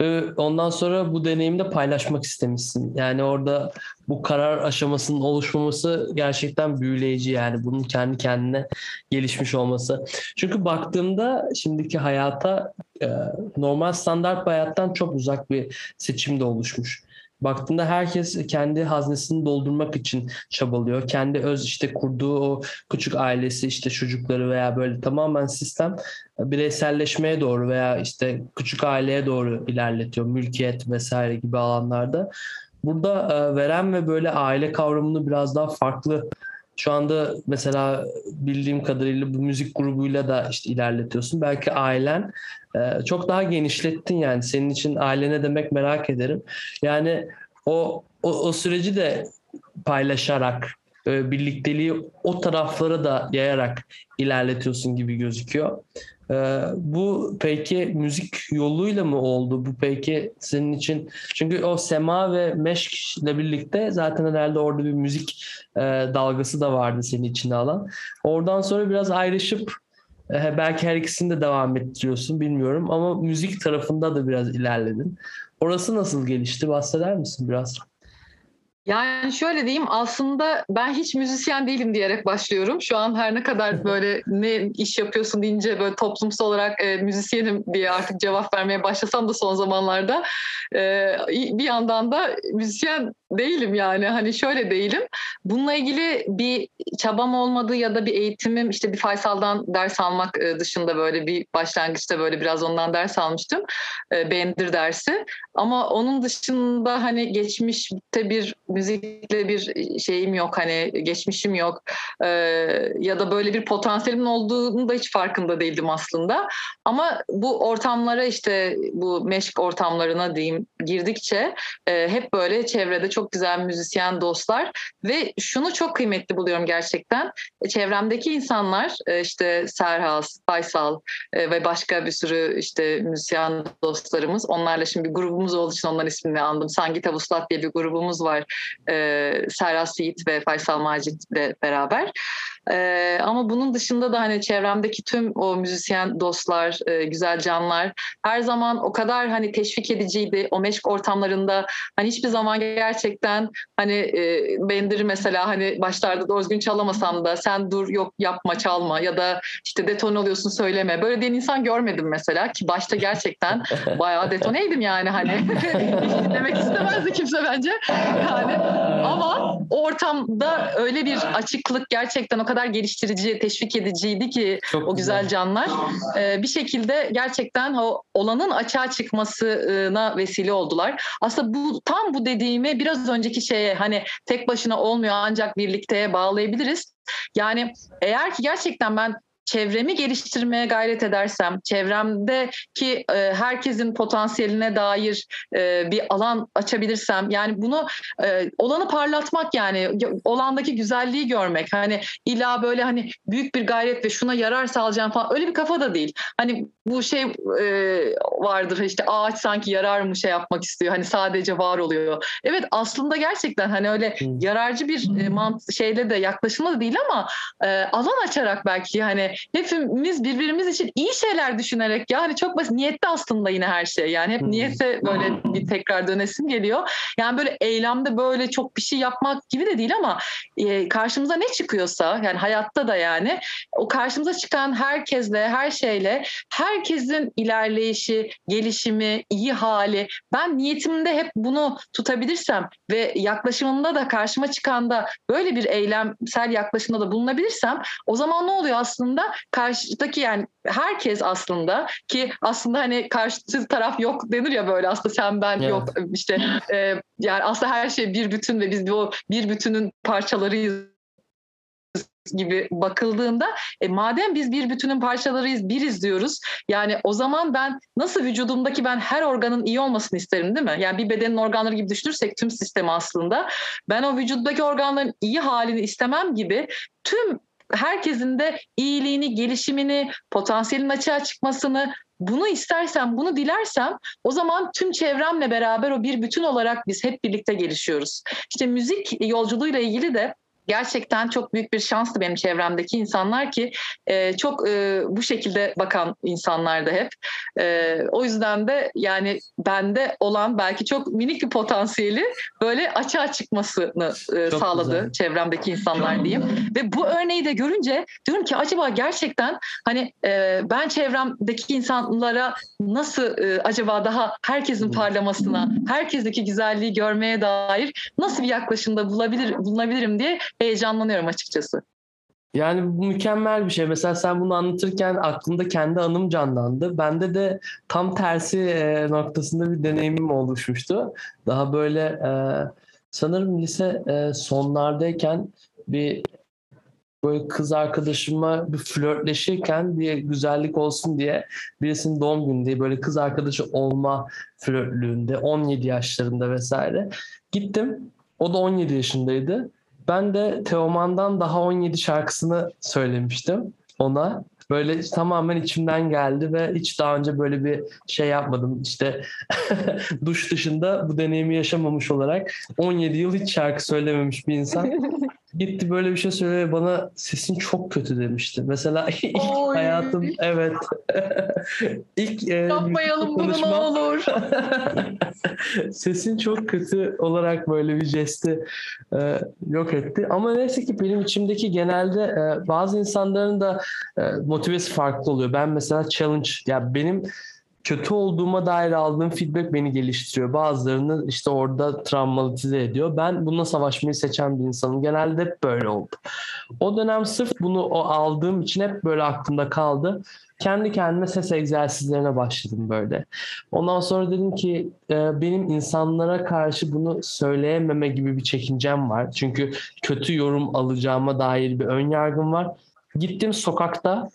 ve ondan sonra bu deneyimi de paylaşmak istemişsin. Yani orada bu karar aşamasının oluşmaması gerçekten büyüleyici yani bunun kendi kendine gelişmiş olması. Çünkü baktığımda şimdiki hayata e, normal standart bir hayattan çok uzak bir seçim de oluşmuş. Baktığında herkes kendi haznesini doldurmak için çabalıyor. Kendi öz işte kurduğu o küçük ailesi işte çocukları veya böyle tamamen sistem bireyselleşmeye doğru veya işte küçük aileye doğru ilerletiyor. Mülkiyet vesaire gibi alanlarda. Burada e, veren ve böyle aile kavramını biraz daha farklı şu anda mesela bildiğim kadarıyla bu müzik grubuyla da işte ilerletiyorsun. Belki ailen e, çok daha genişlettin yani. Senin için aile ne demek merak ederim. Yani o o, o süreci de paylaşarak e, birlikteliği o taraflara da yayarak ilerletiyorsun gibi gözüküyor. E, bu peki müzik yoluyla mı oldu? Bu peki senin için çünkü o sema ve meşk ile birlikte zaten herhalde orada bir müzik e, dalgası da vardı senin içine alan. Oradan sonra biraz ayrışıp e, belki her ikisini de devam ettiriyorsun bilmiyorum ama müzik tarafında da biraz ilerledin. Orası nasıl gelişti? Bahseder misin biraz? Yani şöyle diyeyim aslında ben hiç müzisyen değilim diyerek başlıyorum. Şu an her ne kadar böyle ne iş yapıyorsun deyince böyle toplumsal olarak e, müzisyenim diye artık cevap vermeye başlasam da son zamanlarda e, bir yandan da müzisyen değilim yani hani şöyle değilim. Bununla ilgili bir çabam olmadı ya da bir eğitimim işte bir Faysal'dan ders almak e, dışında böyle bir başlangıçta böyle biraz ondan ders almıştım. E, Bendir dersi. Ama onun dışında hani geçmişte bir müzikle bir şeyim yok hani geçmişim yok ee, ya da böyle bir potansiyelimin olduğunu da hiç farkında değildim aslında ama bu ortamlara işte bu meşk ortamlarına diyeyim girdikçe e, hep böyle çevrede çok güzel müzisyen dostlar ve şunu çok kıymetli buluyorum gerçekten çevremdeki insanlar e, işte Serhaz, Faysal e, ve başka bir sürü işte müzisyen dostlarımız onlarla şimdi bir grubumuz olduğu için onların ismini andım Sangita Vuslat diye bir grubumuz var e, Serhat Yiğit ve Faysal Macit ile beraber. E, ama bunun dışında da hani çevremdeki tüm o müzisyen dostlar, e, güzel canlar her zaman o kadar hani teşvik ediciydi. O meşk ortamlarında hani hiçbir zaman gerçekten gerçekten hani e, Bender'i mesela hani başlarda doğru düzgün çalamasam da sen dur yok yapma çalma ya da işte detone oluyorsun söyleme. Böyle diyen insan görmedim mesela ki başta gerçekten bayağı detoneydim yani hani dinlemek istemezdi kimse bence. Yani ama o ortamda öyle bir açıklık gerçekten o kadar geliştirici, teşvik ediciydi ki Çok o güzel canlar e, bir şekilde gerçekten o olanın açığa çıkmasına vesile oldular. Aslında bu tam bu dediğimi biraz önceki şeye hani tek başına olmuyor ancak birlikteye bağlayabiliriz. Yani eğer ki gerçekten ben çevremi geliştirmeye gayret edersem, çevremdeki e, herkesin potansiyeline dair e, bir alan açabilirsem, yani bunu e, olanı parlatmak yani olandaki güzelliği görmek. Hani illa böyle hani büyük bir gayret ve şuna yarar sağlayacağım falan öyle bir kafa da değil. Hani bu şey e, vardır işte ağaç sanki yarar mı şey yapmak istiyor. Hani sadece var oluyor. Evet aslında gerçekten hani öyle yararcı bir e, mant şeyle de yaklaşımla da değil ama e, alan açarak belki hani hepimiz birbirimiz için iyi şeyler düşünerek yani çok basit niyette aslında yine her şey yani hep hmm. niyete böyle bir tekrar dönesim geliyor. Yani böyle eylemde böyle çok bir şey yapmak gibi de değil ama e, karşımıza ne çıkıyorsa yani hayatta da yani o karşımıza çıkan herkesle her şeyle herkesin ilerleyişi, gelişimi, iyi hali ben niyetimde hep bunu tutabilirsem ve yaklaşımımda da karşıma çıkan da böyle bir eylemsel yaklaşımda da bulunabilirsem o zaman ne oluyor aslında? Karşıdaki yani herkes aslında ki aslında hani karşı taraf yok denir ya böyle aslında sen ben evet. yok işte e, yani aslında her şey bir bütün ve biz o bir bütünün parçalarıyız gibi bakıldığında e, madem biz bir bütünün parçalarıyız biriz diyoruz yani o zaman ben nasıl vücudumdaki ben her organın iyi olmasını isterim değil mi? Yani bir bedenin organları gibi düşünürsek tüm sistemi aslında ben o vücuttaki organların iyi halini istemem gibi tüm herkesin de iyiliğini, gelişimini, potansiyelin açığa çıkmasını bunu istersem, bunu dilersem o zaman tüm çevremle beraber o bir bütün olarak biz hep birlikte gelişiyoruz. İşte müzik yolculuğuyla ilgili de gerçekten çok büyük bir şanstı benim çevremdeki insanlar ki e, çok e, bu şekilde bakan insanlar da hep. E, o yüzden de yani bende olan belki çok minik bir potansiyeli böyle açığa çıkmasını e, sağladı güzel. çevremdeki insanlar çok diyeyim. Güzel. Ve bu örneği de görünce diyorum ki acaba gerçekten hani e, ben çevremdeki insanlara nasıl e, acaba daha herkesin parlamasına, herkesteki güzelliği görmeye dair nasıl bir yaklaşımda bulabilir bulunabilirim diye heyecanlanıyorum açıkçası. Yani bu mükemmel bir şey. Mesela sen bunu anlatırken aklımda kendi anım canlandı. Bende de tam tersi e, noktasında bir deneyimim oluşmuştu. Daha böyle e, sanırım lise e, sonlardayken bir böyle kız arkadaşıma bir flörtleşirken bir güzellik olsun diye birisinin doğum günü diye böyle kız arkadaşı olma flörtlüğünde 17 yaşlarında vesaire gittim. O da 17 yaşındaydı. Ben de Teoman'dan daha 17 şarkısını söylemiştim ona. Böyle tamamen içimden geldi ve hiç daha önce böyle bir şey yapmadım. İşte duş dışında bu deneyimi yaşamamış olarak 17 yıl hiç şarkı söylememiş bir insan gitti böyle bir şey söyledi bana sesin çok kötü demişti. Mesela ilk Oy. hayatım evet ilk e, yapmayalım bunu ne olur. sesin çok kötü olarak böyle bir jesti e, yok etti. Ama neyse ki benim içimdeki genelde e, bazı insanların da e, motivesi farklı oluyor. Ben mesela challenge ya benim kötü olduğuma dair aldığım feedback beni geliştiriyor. Bazılarını işte orada travmatize ediyor. Ben bununla savaşmayı seçen bir insanım. Genelde hep böyle oldu. O dönem sırf bunu o aldığım için hep böyle aklımda kaldı. Kendi kendime ses egzersizlerine başladım böyle. Ondan sonra dedim ki e, benim insanlara karşı bunu söyleyememe gibi bir çekincem var. Çünkü kötü yorum alacağıma dair bir ön yargım var. Gittim sokakta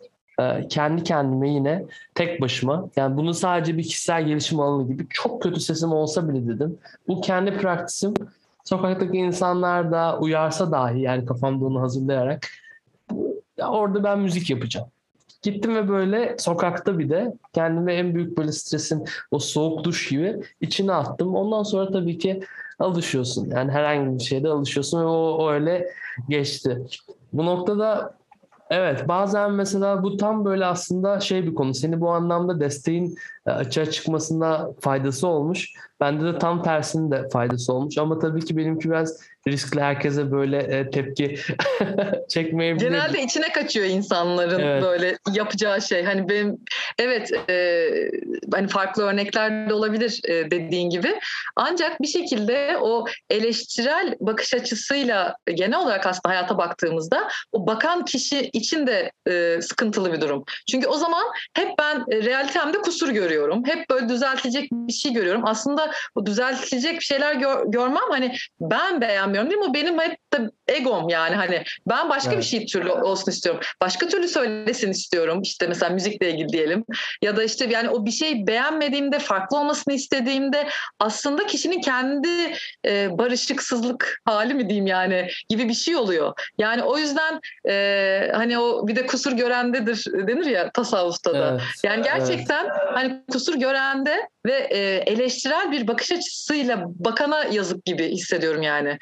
kendi kendime yine tek başıma yani bunu sadece bir kişisel gelişim alanı gibi çok kötü sesim olsa bile dedim. Bu kendi praktisim sokaktaki insanlar da uyarsa dahi yani kafamda onu hazırlayarak ya orada ben müzik yapacağım. Gittim ve böyle sokakta bir de kendime en büyük böyle stresin o soğuk duş gibi içine attım. Ondan sonra tabii ki alışıyorsun. Yani herhangi bir şeyde alışıyorsun ve o, o öyle geçti. Bu noktada Evet bazen mesela bu tam böyle aslında şey bir konu. Seni bu anlamda desteğin e, açığa çıkmasında faydası olmuş. Bende de tam tersinde faydası olmuş ama tabii ki benimki biraz riskli herkese böyle e, tepki çekmeyebilir. Genelde içine kaçıyor insanların evet. böyle yapacağı şey. Hani benim evet e, hani farklı örnekler de olabilir e, dediğin gibi. Ancak bir şekilde o eleştirel bakış açısıyla genel olarak aslında hayata baktığımızda o bakan kişi için de e, sıkıntılı bir durum. Çünkü o zaman hep ben e, realitemde kusur görüyorum. Hep böyle düzeltecek bir şey görüyorum. Aslında bu düzeltecek bir şeyler gör, görmem hani ben beğenmiyorum değil mi? Bu benim hep de egom yani hani ben başka evet. bir şey türlü olsun istiyorum. Başka türlü söylesin istiyorum. İşte mesela müzikle ilgili diyelim. Ya da işte yani o bir şey beğenmediğimde, farklı olmasını istediğimde aslında kişinin kendi e, barışıksızlık hali mi diyeyim yani gibi bir şey oluyor. Yani o yüzden e, hani o bir de kusur görendedir denir ya tasavvufta da. Evet. Yani gerçekten evet. hani kusur görende ve e, eleştirel bir bakış açısıyla bakana yazık gibi hissediyorum yani.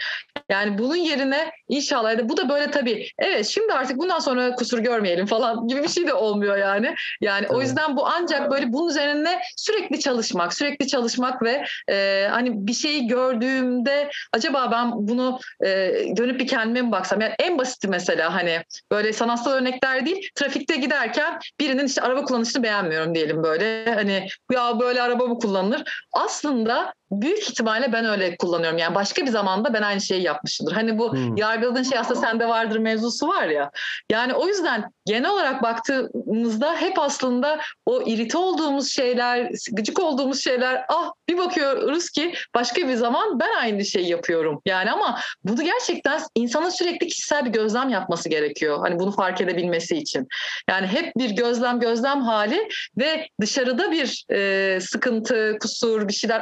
Yani bunun yerine inşallah bu da böyle tabii evet şimdi artık bundan sonra kusur görmeyelim falan gibi bir şey de olmuyor yani. Yani evet. o yüzden bu ancak böyle bunun üzerine sürekli çalışmak, sürekli çalışmak ve e, hani bir şeyi gördüğümde acaba ben bunu e, dönüp bir kendime mi baksam? Yani en basiti mesela hani böyle sanatsal örnekler değil trafikte giderken birinin işte araba kullanışını beğenmiyorum diyelim böyle. Hani ya böyle araba mı kullanılır? Aslında büyük ihtimalle ben öyle kullanıyorum. Yani başka bir zamanda ben aynı şeyi yapmışımdır. Hani bu hmm. yargıladığın şey aslında sende vardır mevzusu var ya. Yani o yüzden genel olarak baktığımızda hep aslında o irite olduğumuz şeyler, gıcık olduğumuz şeyler ah bir bakıyoruz ki başka bir zaman ben aynı şeyi yapıyorum. Yani ama bunu gerçekten insanın sürekli kişisel bir gözlem yapması gerekiyor. Hani bunu fark edebilmesi için. Yani hep bir gözlem gözlem hali ve dışarıda bir e, sıkıntı, kusur, bir şeyler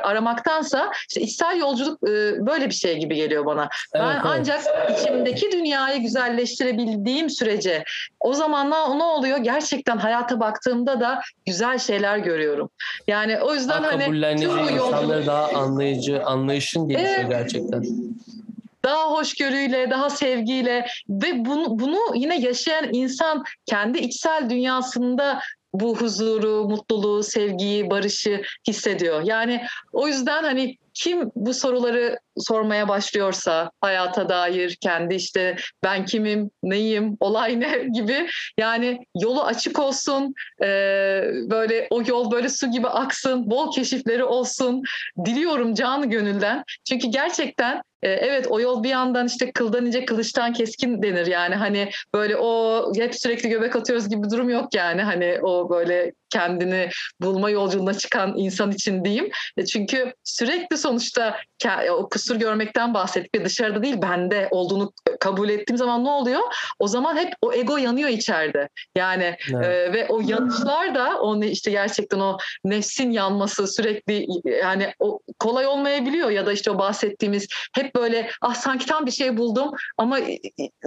aramaktansa işte içsel yolculuk e, böyle bir şey gibi geliyor bana. Evet, ben evet. ancak içimdeki dünyayı güzelleştirebildiğim sürece o zamanlar ne oluyor? Gerçekten hayata baktığımda da güzel şeyler görüyorum. Yani o yüzden daha hani tüm bu yolculuk... daha anlayıcı, anlayışın gelişiyor evet. gerçekten daha hoşgörüyle, daha sevgiyle ve bunu, bunu yine yaşayan insan kendi içsel dünyasında bu huzuru, mutluluğu, sevgiyi, barışı hissediyor. Yani o yüzden hani kim bu soruları sormaya başlıyorsa hayata dair kendi işte ben kimim, neyim, olay ne gibi yani yolu açık olsun, e, böyle o yol böyle su gibi aksın, bol keşifleri olsun diliyorum canı gönülden. Çünkü gerçekten evet o yol bir yandan işte kıldan ince kılıçtan keskin denir yani hani böyle o hep sürekli göbek atıyoruz gibi durum yok yani hani o böyle kendini bulma yolculuğuna çıkan insan için diyeyim. E, çünkü sürekli sonuçta o kusur görmekten bahsettik ve dışarıda değil bende olduğunu kabul ettiğim zaman ne oluyor? O zaman hep o ego yanıyor içeride. Yani evet. e, ve o yanışlar da onu işte gerçekten o nefsin yanması sürekli yani o kolay olmayabiliyor ya da işte o bahsettiğimiz hep böyle ah sanki tam bir şey buldum ama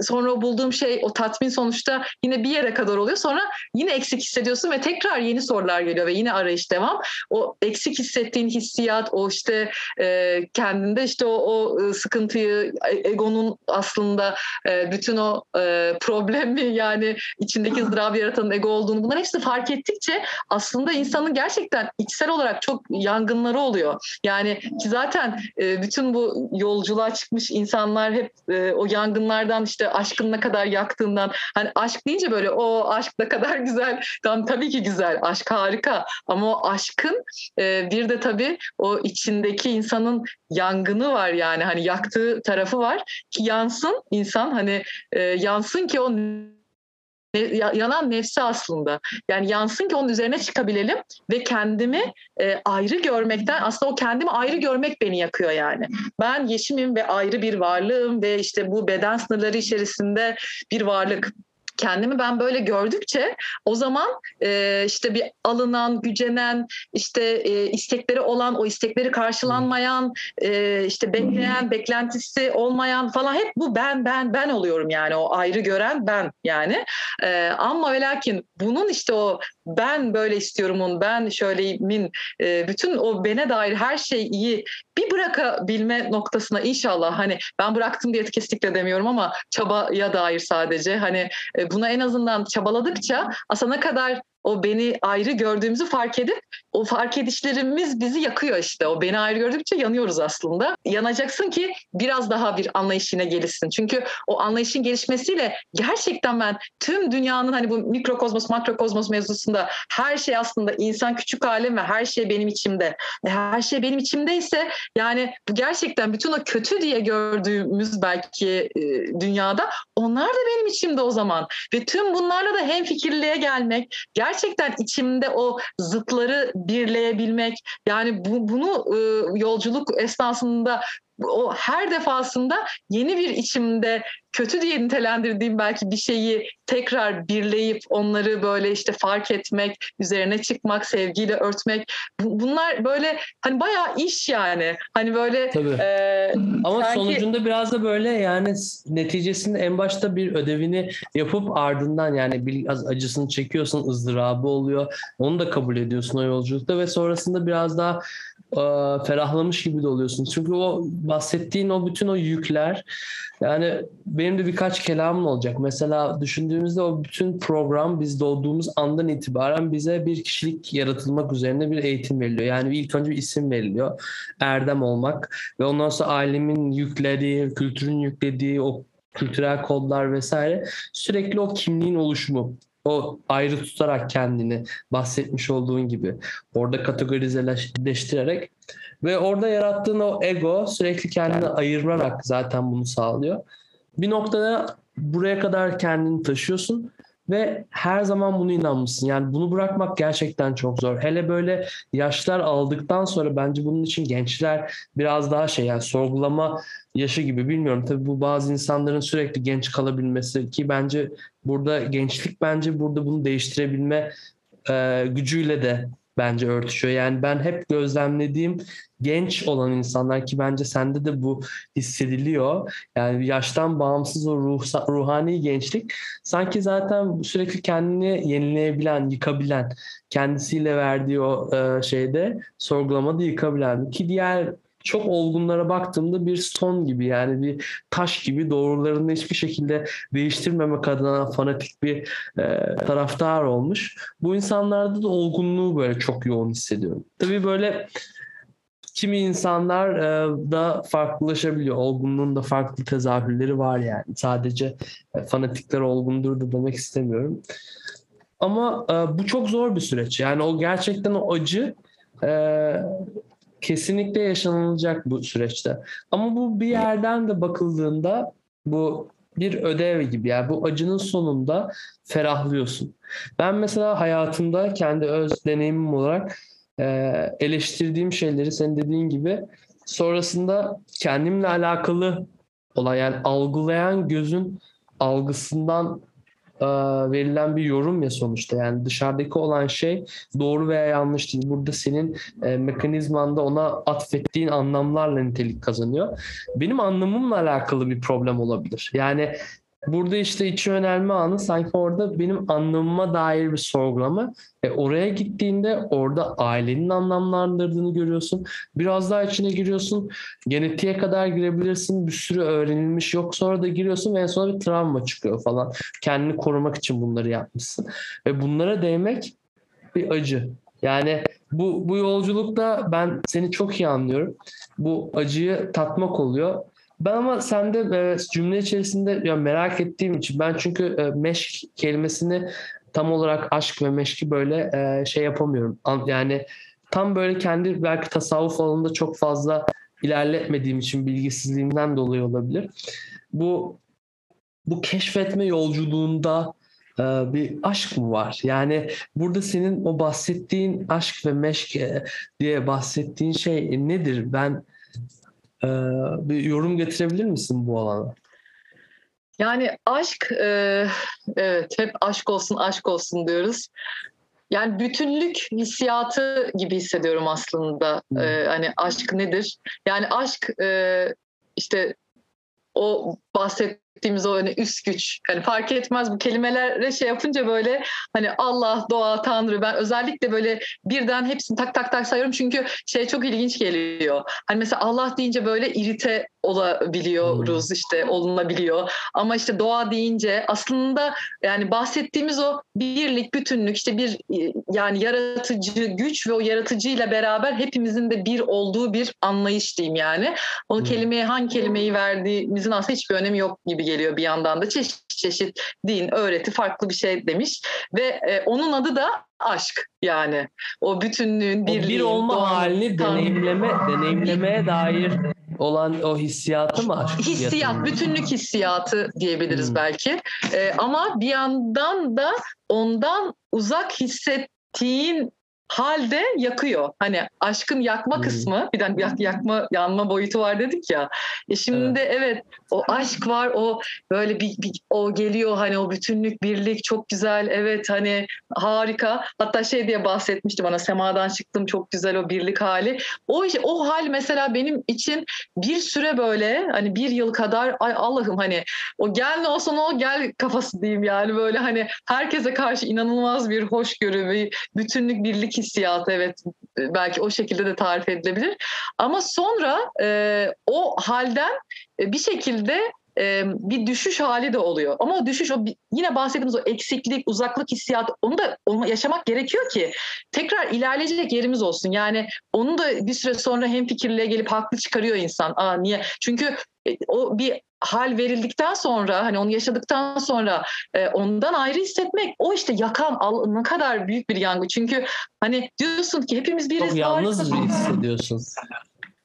sonra o bulduğum şey o tatmin sonuçta yine bir yere kadar oluyor. Sonra yine eksik hissediyorsun ve tekrar yeni sorular geliyor ve yine arayış devam. O eksik hissettiğin hissiyat, o işte e, kendinde işte o, o sıkıntıyı, e, egonun aslında e, bütün o e, problemi yani içindeki ızdırabı yaratan ego olduğunu bunların hepsini fark ettikçe aslında insanın gerçekten içsel olarak çok yangınları oluyor. Yani ki zaten e, bütün bu yolculuğa çıkmış insanlar hep e, o yangınlardan işte aşkın ne kadar yaktığından hani aşk deyince böyle o aşk ne kadar güzel. Tam tabii ki güzel. Aşk harika ama o aşkın e, bir de tabii o içindeki insanın yangını var yani hani yaktığı tarafı var ki yansın insan hani e, yansın ki o yanan nefsi aslında. Yani yansın ki onun üzerine çıkabilelim ve kendimi e, ayrı görmekten aslında o kendimi ayrı görmek beni yakıyor yani. Ben yeşimim ve ayrı bir varlığım ve işte bu beden sınırları içerisinde bir varlık kendimi ben böyle gördükçe o zaman e, işte bir alınan, gücenen, işte e, istekleri olan, o istekleri karşılanmayan, e, işte bekleyen, beklentisi olmayan falan hep bu ben ben ben oluyorum yani o ayrı gören ben yani. E, ama ve lakin bunun işte o ben böyle istiyorumun, ben şöyleyimin, e, bütün o bene dair her şey iyi bir bırakabilme noktasına inşallah hani ben bıraktım diye kesinlikle demiyorum ama çabaya dair sadece hani e, buna en azından çabaladıkça ne kadar o beni ayrı gördüğümüzü fark edip o fark edişlerimiz bizi yakıyor işte. O beni ayrı gördükçe yanıyoruz aslında. Yanacaksın ki biraz daha bir anlayış yine gelişsin. Çünkü o anlayışın gelişmesiyle gerçekten ben tüm dünyanın hani bu mikrokozmos, makrokozmos mevzusunda her şey aslında insan küçük alem ve her şey benim içimde. E her şey benim içimdeyse yani gerçekten bütün o kötü diye gördüğümüz belki e, dünyada onlar da benim içimde o zaman. Ve tüm bunlarla da hem fikirliğe gelmek, gerçekten içimde o zıtları birleyebilmek yani bu, bunu e, yolculuk esnasında o her defasında yeni bir içimde kötü diye nitelendirdiğim belki bir şeyi tekrar birleyip onları böyle işte fark etmek, üzerine çıkmak, sevgiyle örtmek. Bunlar böyle hani bayağı iş yani. Hani böyle Tabii. E, ama sanki... sonucunda biraz da böyle yani neticesinde en başta bir ödevini yapıp ardından yani biraz acısını çekiyorsun, ızdırabı oluyor. Onu da kabul ediyorsun o yolculukta ve sonrasında biraz daha e, ferahlamış gibi de oluyorsun. Çünkü o bahsettiğin o bütün o yükler yani benim de birkaç kelamım olacak. Mesela düşündüğümüzde o bütün program biz doğduğumuz andan itibaren bize bir kişilik yaratılmak üzerine bir eğitim veriliyor. Yani ilk önce bir isim veriliyor. Erdem olmak ve ondan sonra ailemin yüklediği, kültürün yüklediği o kültürel kodlar vesaire sürekli o kimliğin oluşumu o ayrı tutarak kendini bahsetmiş olduğun gibi orada kategorizeleştirerek ve orada yarattığın o ego sürekli kendini ayırarak zaten bunu sağlıyor. Bir noktada buraya kadar kendini taşıyorsun ve her zaman bunu inanmışsın. Yani bunu bırakmak gerçekten çok zor. Hele böyle yaşlar aldıktan sonra bence bunun için gençler biraz daha şey yani sorgulama yaşı gibi bilmiyorum. Tabii bu bazı insanların sürekli genç kalabilmesi ki bence burada gençlik bence burada bunu değiştirebilme e, gücüyle de bence örtüşüyor. Yani ben hep gözlemlediğim genç olan insanlar ki bence sende de bu hissediliyor. Yani yaştan bağımsız o ruh, ruhani gençlik sanki zaten sürekli kendini yenileyebilen, yıkabilen, kendisiyle verdiği o e, şeyde sorgulamada yıkabilen ki diğer çok olgunlara baktığımda bir son gibi yani bir taş gibi doğrularını hiçbir şekilde değiştirmemek adına fanatik bir e, taraftar olmuş. Bu insanlarda da olgunluğu böyle çok yoğun hissediyorum. Tabii böyle kimi insanlar e, da farklılaşabiliyor. Olgunluğun da farklı tezahürleri var yani. Sadece e, fanatikler olgundur da demek istemiyorum. Ama e, bu çok zor bir süreç. Yani o gerçekten o acı e, kesinlikle yaşanılacak bu süreçte. Ama bu bir yerden de bakıldığında bu bir ödev gibi yani bu acının sonunda ferahlıyorsun. Ben mesela hayatımda kendi öz deneyimim olarak e, eleştirdiğim şeyleri senin dediğin gibi sonrasında kendimle alakalı olan yani algılayan gözün algısından verilen bir yorum ya sonuçta. Yani dışarıdaki olan şey doğru veya yanlış değil. Burada senin e, mekanizmanda ona atfettiğin anlamlarla nitelik kazanıyor. Benim anlamımla alakalı bir problem olabilir. Yani Burada işte içi önerme anı sanki orada benim anlamıma dair bir sorgulama. E oraya gittiğinde orada ailenin anlamlandırdığını görüyorsun. Biraz daha içine giriyorsun. Genetiğe kadar girebilirsin. Bir sürü öğrenilmiş yok. Sonra da giriyorsun ve en sonra bir travma çıkıyor falan. Kendini korumak için bunları yapmışsın. Ve bunlara değmek bir acı. Yani bu, bu yolculukta ben seni çok iyi anlıyorum. Bu acıyı tatmak oluyor. Ben ama sende e, cümle içerisinde ya merak ettiğim için ben çünkü e, meşk kelimesini tam olarak aşk ve meşki böyle e, şey yapamıyorum. Yani tam böyle kendi belki tasavvuf alanında çok fazla ilerletmediğim için bilgisizliğimden dolayı olabilir. Bu bu keşfetme yolculuğunda e, bir aşk mı var? Yani burada senin o bahsettiğin aşk ve meşk e, diye bahsettiğin şey nedir? Ben ee, bir yorum getirebilir misin bu alana? Yani aşk, e, evet hep aşk olsun aşk olsun diyoruz. Yani bütünlük hissiyatı gibi hissediyorum aslında. Hmm. Ee, hani aşk nedir? Yani aşk e, işte o bahsettiğimiz o hani üst güç. Hani fark etmez bu kelimelere şey yapınca böyle hani Allah, doğa, Tanrı ben özellikle böyle birden hepsini tak tak tak sayıyorum çünkü şey çok ilginç geliyor. Hani mesela Allah deyince böyle irite olabiliyoruz işte olunabiliyor. Ama işte doğa deyince aslında yani bahsettiğimiz o birlik, bütünlük işte bir yani yaratıcı güç ve o yaratıcıyla beraber hepimizin de bir olduğu bir anlayış diyeyim yani. Onu kelimeye hangi kelimeyi verdiğimizin aslında hiçbir önemi yok gibi geliyor bir yandan da. Çeşit çeşit din, öğreti farklı bir şey demiş ve e, onun adı da aşk yani. O bütünlüğün, birliğin, o bir olma doğanın, halini Tanrı- deneyimleme deneyimlemeye dair olan o hissiyatı mı aşk? Hissiyat, Yatırım? bütünlük hissiyatı diyebiliriz Hmm. belki. Ee, ama bir yandan da ondan uzak hissettiğin halde yakıyor. Hani aşkın yakma Hmm. kısmı, bir de yak, yakma, yanma boyutu var dedik ya. E şimdi evet. o aşk var, o böyle bir, bir o geliyor hani o bütünlük, birlik çok güzel. Evet hani harika. Hatta şey diye bahsetmişti bana semadan çıktım çok güzel o birlik hali. O o hal mesela benim için bir süre böyle hani bir yıl kadar ay Allah'ım hani o gel ne olsa o gel kafası diyeyim yani böyle hani herkese karşı inanılmaz bir hoşgörü bir bütünlük birlik hissiyatı evet belki o şekilde de tarif edilebilir. Ama sonra e, o halden e, bir şekilde e, bir düşüş hali de oluyor. Ama o düşüş o yine bahsettiğimiz o eksiklik, uzaklık hissiyatı onu da onu yaşamak gerekiyor ki tekrar ilerleyecek yerimiz olsun. Yani onu da bir süre sonra hem fikirliğe gelip haklı çıkarıyor insan. Aa niye? Çünkü e, o bir hal verildikten sonra hani onu yaşadıktan sonra e, ondan ayrı hissetmek o işte yakan al- ne kadar büyük bir yangın. Çünkü hani diyorsun ki hepimiz biriz. Çok yalnız bir hissediyorsun.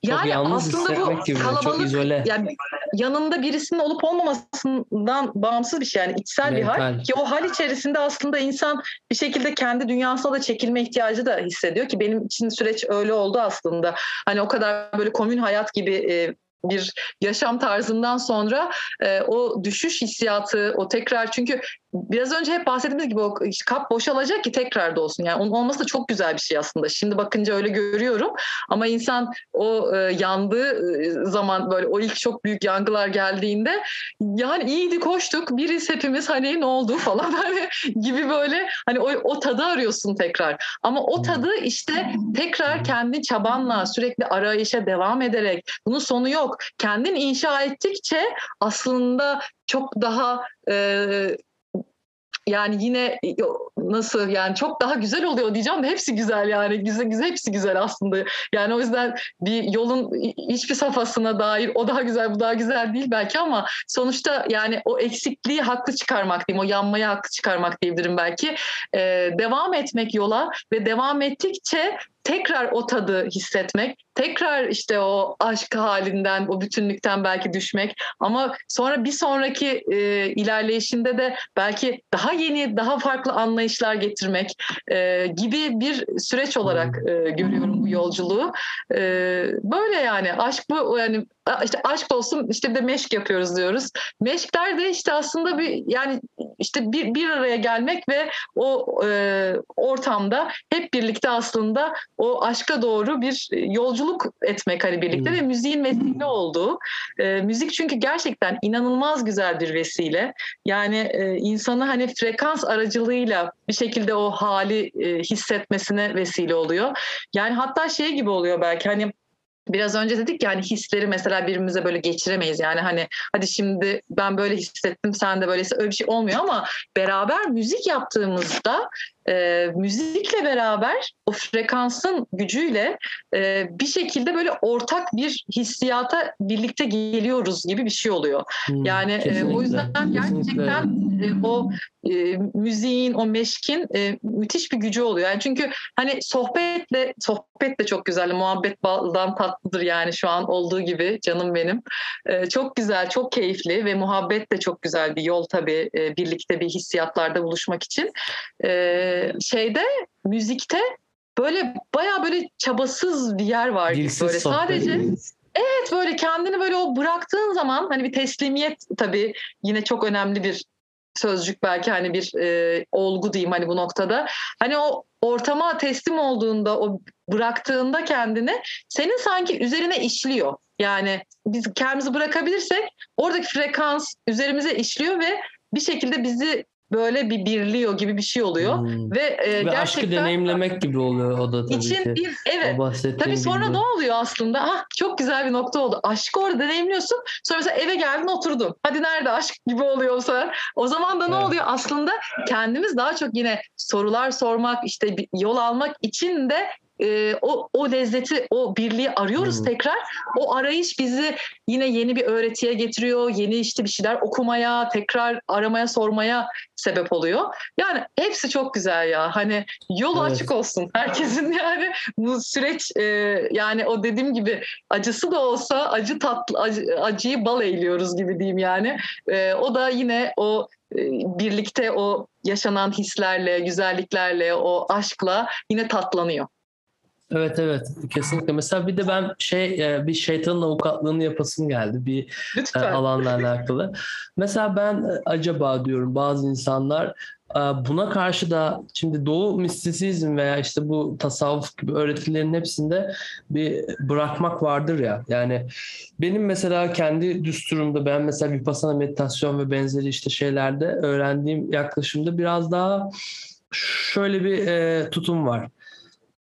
Yani yalnız aslında bu gibi. Çok kalabalık izole. yani yanında birisinin olup olmamasından bağımsız bir şey yani içsel bir hal Mental. ki o hal içerisinde aslında insan bir şekilde kendi dünyasına da çekilme ihtiyacı da hissediyor ki benim için süreç öyle oldu aslında. Hani o kadar böyle komün hayat gibi e, bir yaşam tarzından sonra e, o düşüş hissiyatı, o tekrar çünkü biraz önce hep bahsettiğimiz gibi o kap boşalacak ki tekrar dolsun. Yani onun olması da çok güzel bir şey aslında. Şimdi bakınca öyle görüyorum. Ama insan o e, yandığı e, zaman böyle o ilk çok büyük yangılar geldiğinde yani iyiydi koştuk biriz hepimiz hani ne oldu falan hani gibi böyle hani o, o tadı arıyorsun tekrar. Ama o tadı işte tekrar kendi çabanla sürekli arayışa devam ederek bunun sonu yok. Kendin inşa ettikçe aslında çok daha e, yani yine nasıl yani çok daha güzel oluyor diyeceğim de hepsi güzel yani güzel güzel hepsi güzel aslında. Yani o yüzden bir yolun hiçbir safhasına dair o daha güzel bu daha güzel değil belki ama sonuçta yani o eksikliği haklı çıkarmak diyeyim o yanmayı haklı çıkarmak diyebilirim belki. Ee, devam etmek yola ve devam ettikçe tekrar o tadı hissetmek, tekrar işte o aşk halinden, o bütünlükten belki düşmek. Ama sonra bir sonraki e, ilerleyişinde de belki daha yeni, daha farklı anlayışlar getirmek e, gibi bir süreç olarak e, görüyorum bu yolculuğu. E, böyle yani. Aşk bu yani işte aşk olsun işte bir de meşk yapıyoruz diyoruz. Meşkler de işte aslında bir yani işte bir, bir araya gelmek ve o e, ortamda hep birlikte aslında o aşka doğru bir yolculuk etmek hani birlikte Hmm. ve müziğin vesile olduğu. E, müzik çünkü gerçekten inanılmaz güzel bir vesile. Yani e, insanı hani frekans aracılığıyla bir şekilde o hali e, hissetmesine vesile oluyor. Yani hatta şey gibi oluyor belki hani Biraz önce dedik yani hisleri mesela birbirimize böyle geçiremeyiz. Yani hani hadi şimdi ben böyle hissettim sen de böyleyse öyle bir şey olmuyor ama beraber müzik yaptığımızda e, müzikle beraber o frekansın gücüyle e, bir şekilde böyle ortak bir hissiyata birlikte geliyoruz gibi bir şey oluyor. Hmm, Yani e, o yüzden kesinlikle. gerçekten e, o e, müziğin, o meşkin e, müthiş bir gücü oluyor. Yani çünkü hani sohbetle, sohbet de çok güzel, muhabbet baldan tatlıdır yani şu an olduğu gibi canım benim. E, çok güzel, çok keyifli ve muhabbet de çok güzel bir yol tabii e, birlikte bir hissiyatlarda buluşmak için. E, şeyde, müzikte böyle bayağı böyle çabasız bir yer var gibi Dilsiz böyle sadece Evet böyle kendini böyle o bıraktığın zaman hani bir teslimiyet tabii yine çok önemli bir sözcük belki hani bir e, olgu diyeyim hani bu noktada. Hani o ortama teslim olduğunda o bıraktığında kendini senin sanki üzerine işliyor. Yani biz kendimizi bırakabilirsek oradaki frekans üzerimize işliyor ve bir şekilde bizi böyle bir birliyor gibi bir şey oluyor. Hmm. Ve, e, Ve gerçekten aşkı deneyimlemek gibi oluyor o da tabii için ki. bir evet Tabii sonra gibi. ne oluyor aslında? Ah çok güzel bir nokta oldu. Aşkı orada deneyimliyorsun. Sonra mesela eve geldin oturdun. Hadi nerede aşk gibi oluyor o sefer. O zaman da ne Evet. oluyor? Aslında kendimiz daha çok yine sorular sormak, işte yol almak için de e, o o lezzeti, o birliği arıyoruz Hmm. tekrar. O arayış bizi yine yeni bir öğretiye getiriyor. Yeni işte bir şeyler okumaya, tekrar aramaya, sormaya sebep oluyor. Yani hepsi çok güzel ya. Hani yolu Evet. açık olsun herkesin yani bu süreç e, yani o dediğim gibi acısı da olsa acı tatlı acı- acıyı bal eğiliyoruz gibi diyeyim yani. E, o da yine o e, birlikte o yaşanan hislerle, güzelliklerle, o aşkla yine tatlanıyor. Evet evet kesinlikle. Mesela bir de ben şey e, bir şeytanın avukatlığını yapasım geldi bir e, Lütfen. alanla alakalı. Mesela ben e, acaba diyorum bazı insanlar buna karşı da şimdi Doğu mistisizm veya işte bu tasavvuf gibi öğretilerin hepsinde bir bırakmak vardır ya. Yani benim mesela kendi düsturumda ben mesela vipassana meditasyon ve benzeri işte şeylerde öğrendiğim yaklaşımda biraz daha şöyle bir e, tutum var.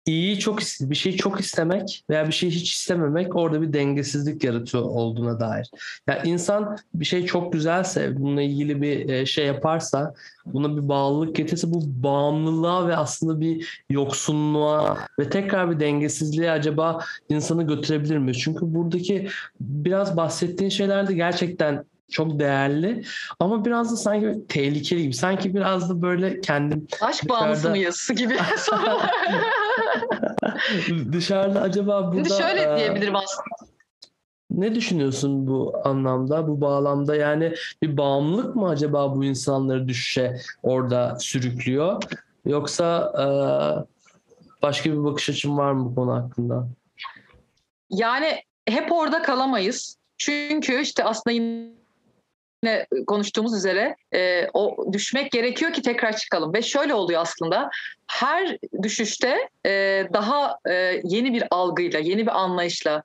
İyiyi çok bir şeyi çok istemek veya bir şeyi hiç istememek orada bir dengesizlik yaratıyor olduğuna dair. Yani insan bir şey çok güzelse, bununla ilgili bir e, şey yaparsa, buna bir bağlılık getirse bu bağımlılığa ve aslında bir yoksunluğa ve tekrar bir dengesizliğe acaba insanı götürebilir mi? Çünkü buradaki biraz bahsettiğin şeyler de gerçekten çok değerli ama biraz da sanki tehlikeli gibi. Sanki biraz da böyle kendim Aşk bağımlısı dışarıda- mıyız gibi sorular. dışarıda acaba burada Şimdi şöyle diyebilirim aslında. ne düşünüyorsun bu anlamda, bu bağlamda? Yani bir bağımlılık mı acaba bu insanları düşüşe orada sürüklüyor? Yoksa e, başka bir bakış açın var mı bu konu hakkında? Yani hep orada kalamayız. Çünkü işte aslında yine konuştuğumuz üzere e, o düşmek gerekiyor ki tekrar çıkalım. Ve şöyle oluyor aslında. Her düşüşte e, daha e, yeni bir algıyla, yeni bir anlayışla,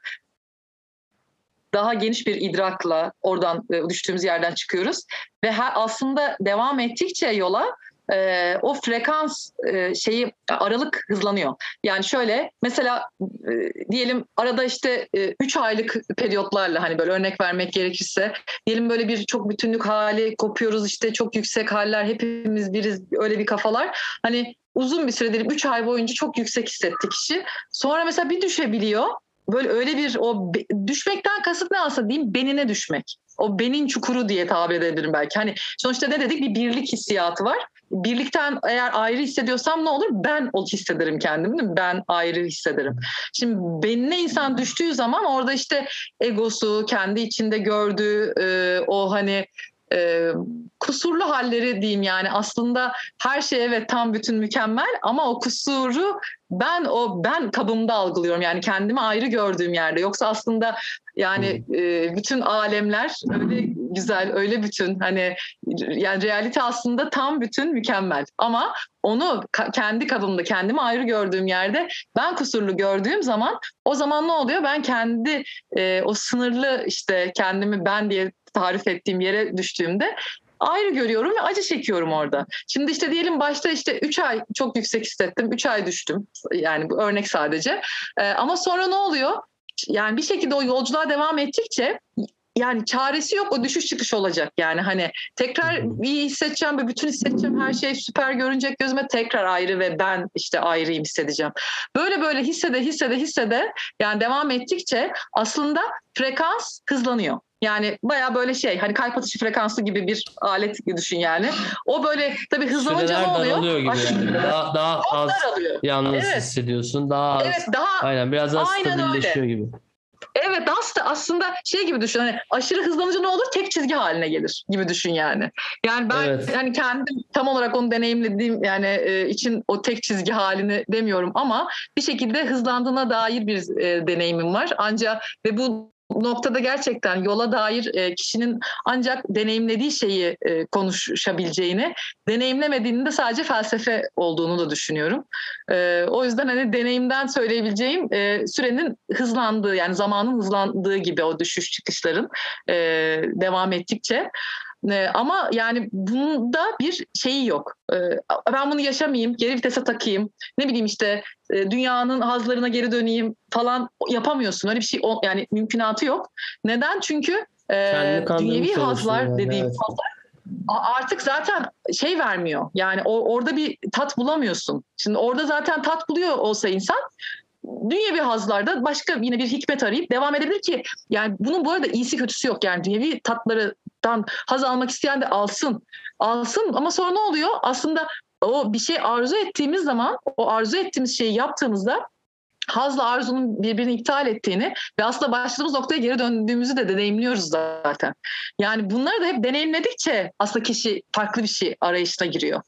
daha geniş bir idrakla oradan düştüğümüz yerden çıkıyoruz. Ve her, aslında devam ettikçe yola e, o frekans e, şeyi aralık hızlanıyor. Yani şöyle mesela e, diyelim arada işte 3 aylık periyotlarla hani böyle örnek vermek gerekirse diyelim böyle bir çok bütünlük hali kopuyoruz işte çok yüksek haller hepimiz biriz öyle bir kafalar. Hani uzun bir süre diyelim 3 ay boyunca çok yüksek hissetti kişi. Sonra mesela bir düşebiliyor. Böyle öyle bir o düşmekten kasıt ne aslında diyeyim benine düşmek. O benin çukuru diye tabir edebilirim belki. Hani sonuçta ne dedik bir birlik hissiyatı var. Birlikten eğer ayrı hissediyorsam ne olur? Ben ol hissederim kendimi değil mi? Ben ayrı hissederim. Şimdi benine insan düştüğü zaman orada işte egosu, kendi içinde gördüğü e, o hani e, kusurlu halleri diyeyim yani aslında her şey evet tam bütün mükemmel ama o kusuru ben o ben kabımda algılıyorum yani kendimi ayrı gördüğüm yerde yoksa aslında yani e, bütün alemler öyle güzel öyle bütün hani yani realite aslında tam bütün mükemmel ama onu ka- kendi kabımda kendimi ayrı gördüğüm yerde ben kusurlu gördüğüm zaman o zaman ne oluyor ben kendi e, o sınırlı işte kendimi ben diye tarif ettiğim yere düştüğümde ayrı görüyorum ve acı çekiyorum orada. Şimdi işte diyelim başta işte 3 ay çok yüksek hissettim. 3 ay düştüm. Yani bu örnek sadece. Ee, ama sonra ne oluyor? Yani bir şekilde o yolculuğa devam ettikçe yani çaresi yok o düşüş çıkış olacak yani hani tekrar iyi hissedeceğim ve bütün hissedeceğim her şey süper görünecek gözüme tekrar ayrı ve ben işte ayrıyım hissedeceğim. Böyle böyle hissede hissede hissede yani devam ettikçe aslında frekans hızlanıyor. Yani baya böyle şey hani kalp atışı frekansı gibi bir alet düşün yani. O böyle tabii hızlanınca ne oluyor? gibi yani. Daha, daha az daralıyor. yalnız Evet. hissediyorsun. Daha az. Evet daha Aynen biraz daha Aynen öyle. stabilleşiyor gibi. Evet aslında aslında şey gibi düşün hani aşırı hızlanınca ne olur tek çizgi haline gelir gibi düşün yani. Yani ben Evet. yani kendim tam olarak onu deneyimlediğim yani e, için o tek çizgi halini demiyorum ama bir şekilde hızlandığına dair bir e, deneyimim var. Ancak ve bu noktada gerçekten yola dair e, kişinin ancak deneyimlediği şeyi e, konuşabileceğini, deneyimlemediğinin de sadece felsefe olduğunu da düşünüyorum. E, o yüzden hani deneyimden söyleyebileceğim sürenin hızlandığı yani zamanın hızlandığı gibi o düşüş çıkışların devam ettikçe. E, ama yani bunda bir şeyi yok. E, ben bunu yaşamayayım, geri vitese takayım. Ne bileyim işte e, dünyanın hazlarına geri döneyim falan yapamıyorsun. Öyle bir şey yani mümkünatı yok. Neden? Çünkü e, dünyevi hazlar yani, dediğim evet. hazlar artık zaten şey vermiyor. Yani o, orada bir tat bulamıyorsun. Şimdi orada zaten tat buluyor olsa insan dünyevi hazlarda başka yine bir hikmet arayıp devam edebilir ki yani bunun bu arada iyisi kötüsü yok yani dünyevi tatlardan haz almak isteyen de alsın. Alsın ama sonra ne oluyor? Aslında o bir şey arzu ettiğimiz zaman o arzu ettiğimiz şeyi yaptığımızda hazla arzunun birbirini iptal ettiğini ve aslında başladığımız noktaya geri döndüğümüzü de deneyimliyoruz zaten. Yani bunları da hep deneyimledikçe aslında kişi farklı bir şey arayışına giriyor.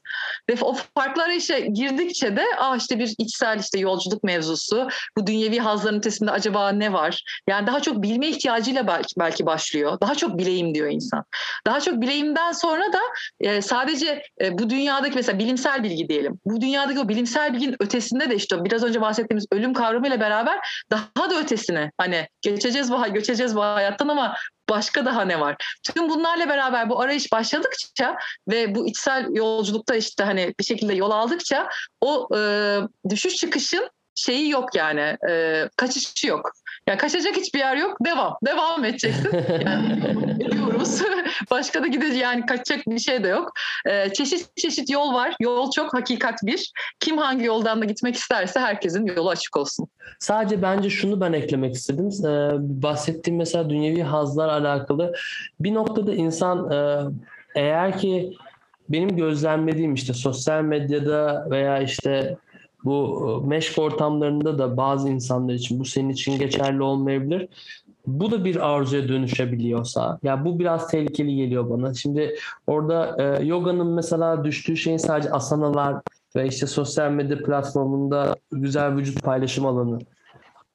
Ve o farklı arayışa girdikçe de ah işte bir içsel işte yolculuk mevzusu, bu dünyevi hazların ötesinde acaba ne var? Yani daha çok bilme ihtiyacıyla belki, belki başlıyor. Daha çok bileyim diyor insan. Daha çok bileyimden sonra da e, sadece e, bu dünyadaki mesela bilimsel bilgi diyelim. Bu dünyadaki o bilimsel bilginin ötesinde de işte biraz önce bahsettiğimiz ölüm kavramıyla beraber daha da ötesine hani geçeceğiz bu göçeceğiz bu hayattan ama başka daha ne var? Tüm bunlarla beraber bu arayış başladıkça ve bu içsel yolculukta işte hani bir şekilde yol aldıkça o e, düşüş çıkışın şeyi yok yani e, kaçışı yok. Yani kaçacak hiçbir yer yok. Devam. Devam edeceksin. Yani ediyoruz. Başka da gidecek yani kaçacak bir şey de yok. Ee, çeşit çeşit yol var. Yol çok hakikat bir. Kim hangi yoldan da gitmek isterse herkesin yolu açık olsun. Sadece bence şunu ben eklemek istedim. Ee, bahsettiğim mesela dünyevi hazlar alakalı bir noktada insan e, eğer ki benim gözlemlediğim işte sosyal medyada veya işte bu e, meşk ortamlarında da bazı insanlar için bu senin için geçerli olmayabilir. Bu da bir arzuya dönüşebiliyorsa ya bu biraz tehlikeli geliyor bana. Şimdi orada e, yoganın mesela düştüğü şeyin sadece asanalar ve işte sosyal medya platformunda güzel vücut paylaşım alanı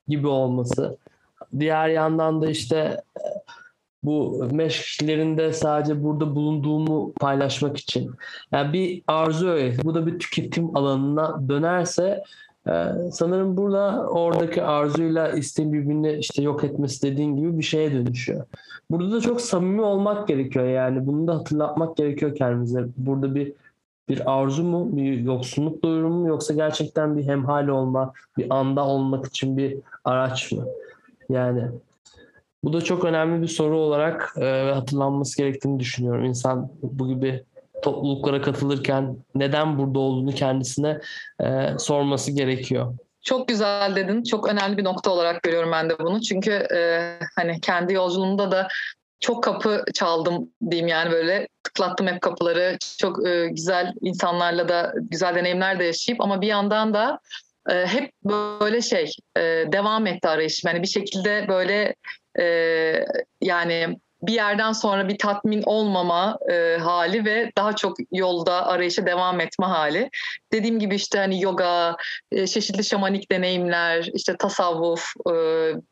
gibi olması. Diğer yandan da işte bu meşklerinde sadece burada bulunduğumu paylaşmak için. Yani bir arzu öyle. Bu da bir tüketim alanına dönerse e, sanırım burada oradaki arzuyla isteğin birbirini işte yok etmesi dediğin gibi bir şeye dönüşüyor. Burada da çok samimi olmak gerekiyor yani. Bunu da hatırlatmak gerekiyor kendimize. Burada bir bir arzu mu, bir yoksunluk duyurumu mu yoksa gerçekten bir hemhal olma, bir anda olmak için bir araç mı? Yani bu da çok önemli bir soru olarak e, hatırlanması gerektiğini düşünüyorum. İnsan bu gibi topluluklara katılırken neden burada olduğunu kendisine e, sorması gerekiyor. Çok güzel dedin. Çok önemli bir nokta olarak görüyorum ben de bunu. Çünkü e, hani kendi yolculuğumda da çok kapı çaldım diyeyim yani böyle tıklattım hep kapıları. Çok e, güzel insanlarla da güzel deneyimler de yaşayıp ama bir yandan da e, hep böyle şey e, devam etti arayış. Yani bir şekilde böyle e, yani bir yerden sonra bir tatmin olmama e, hali ve daha çok yolda arayışa devam etme hali. Dediğim gibi işte hani yoga, e, çeşitli şamanik deneyimler, işte tasavvuf, e,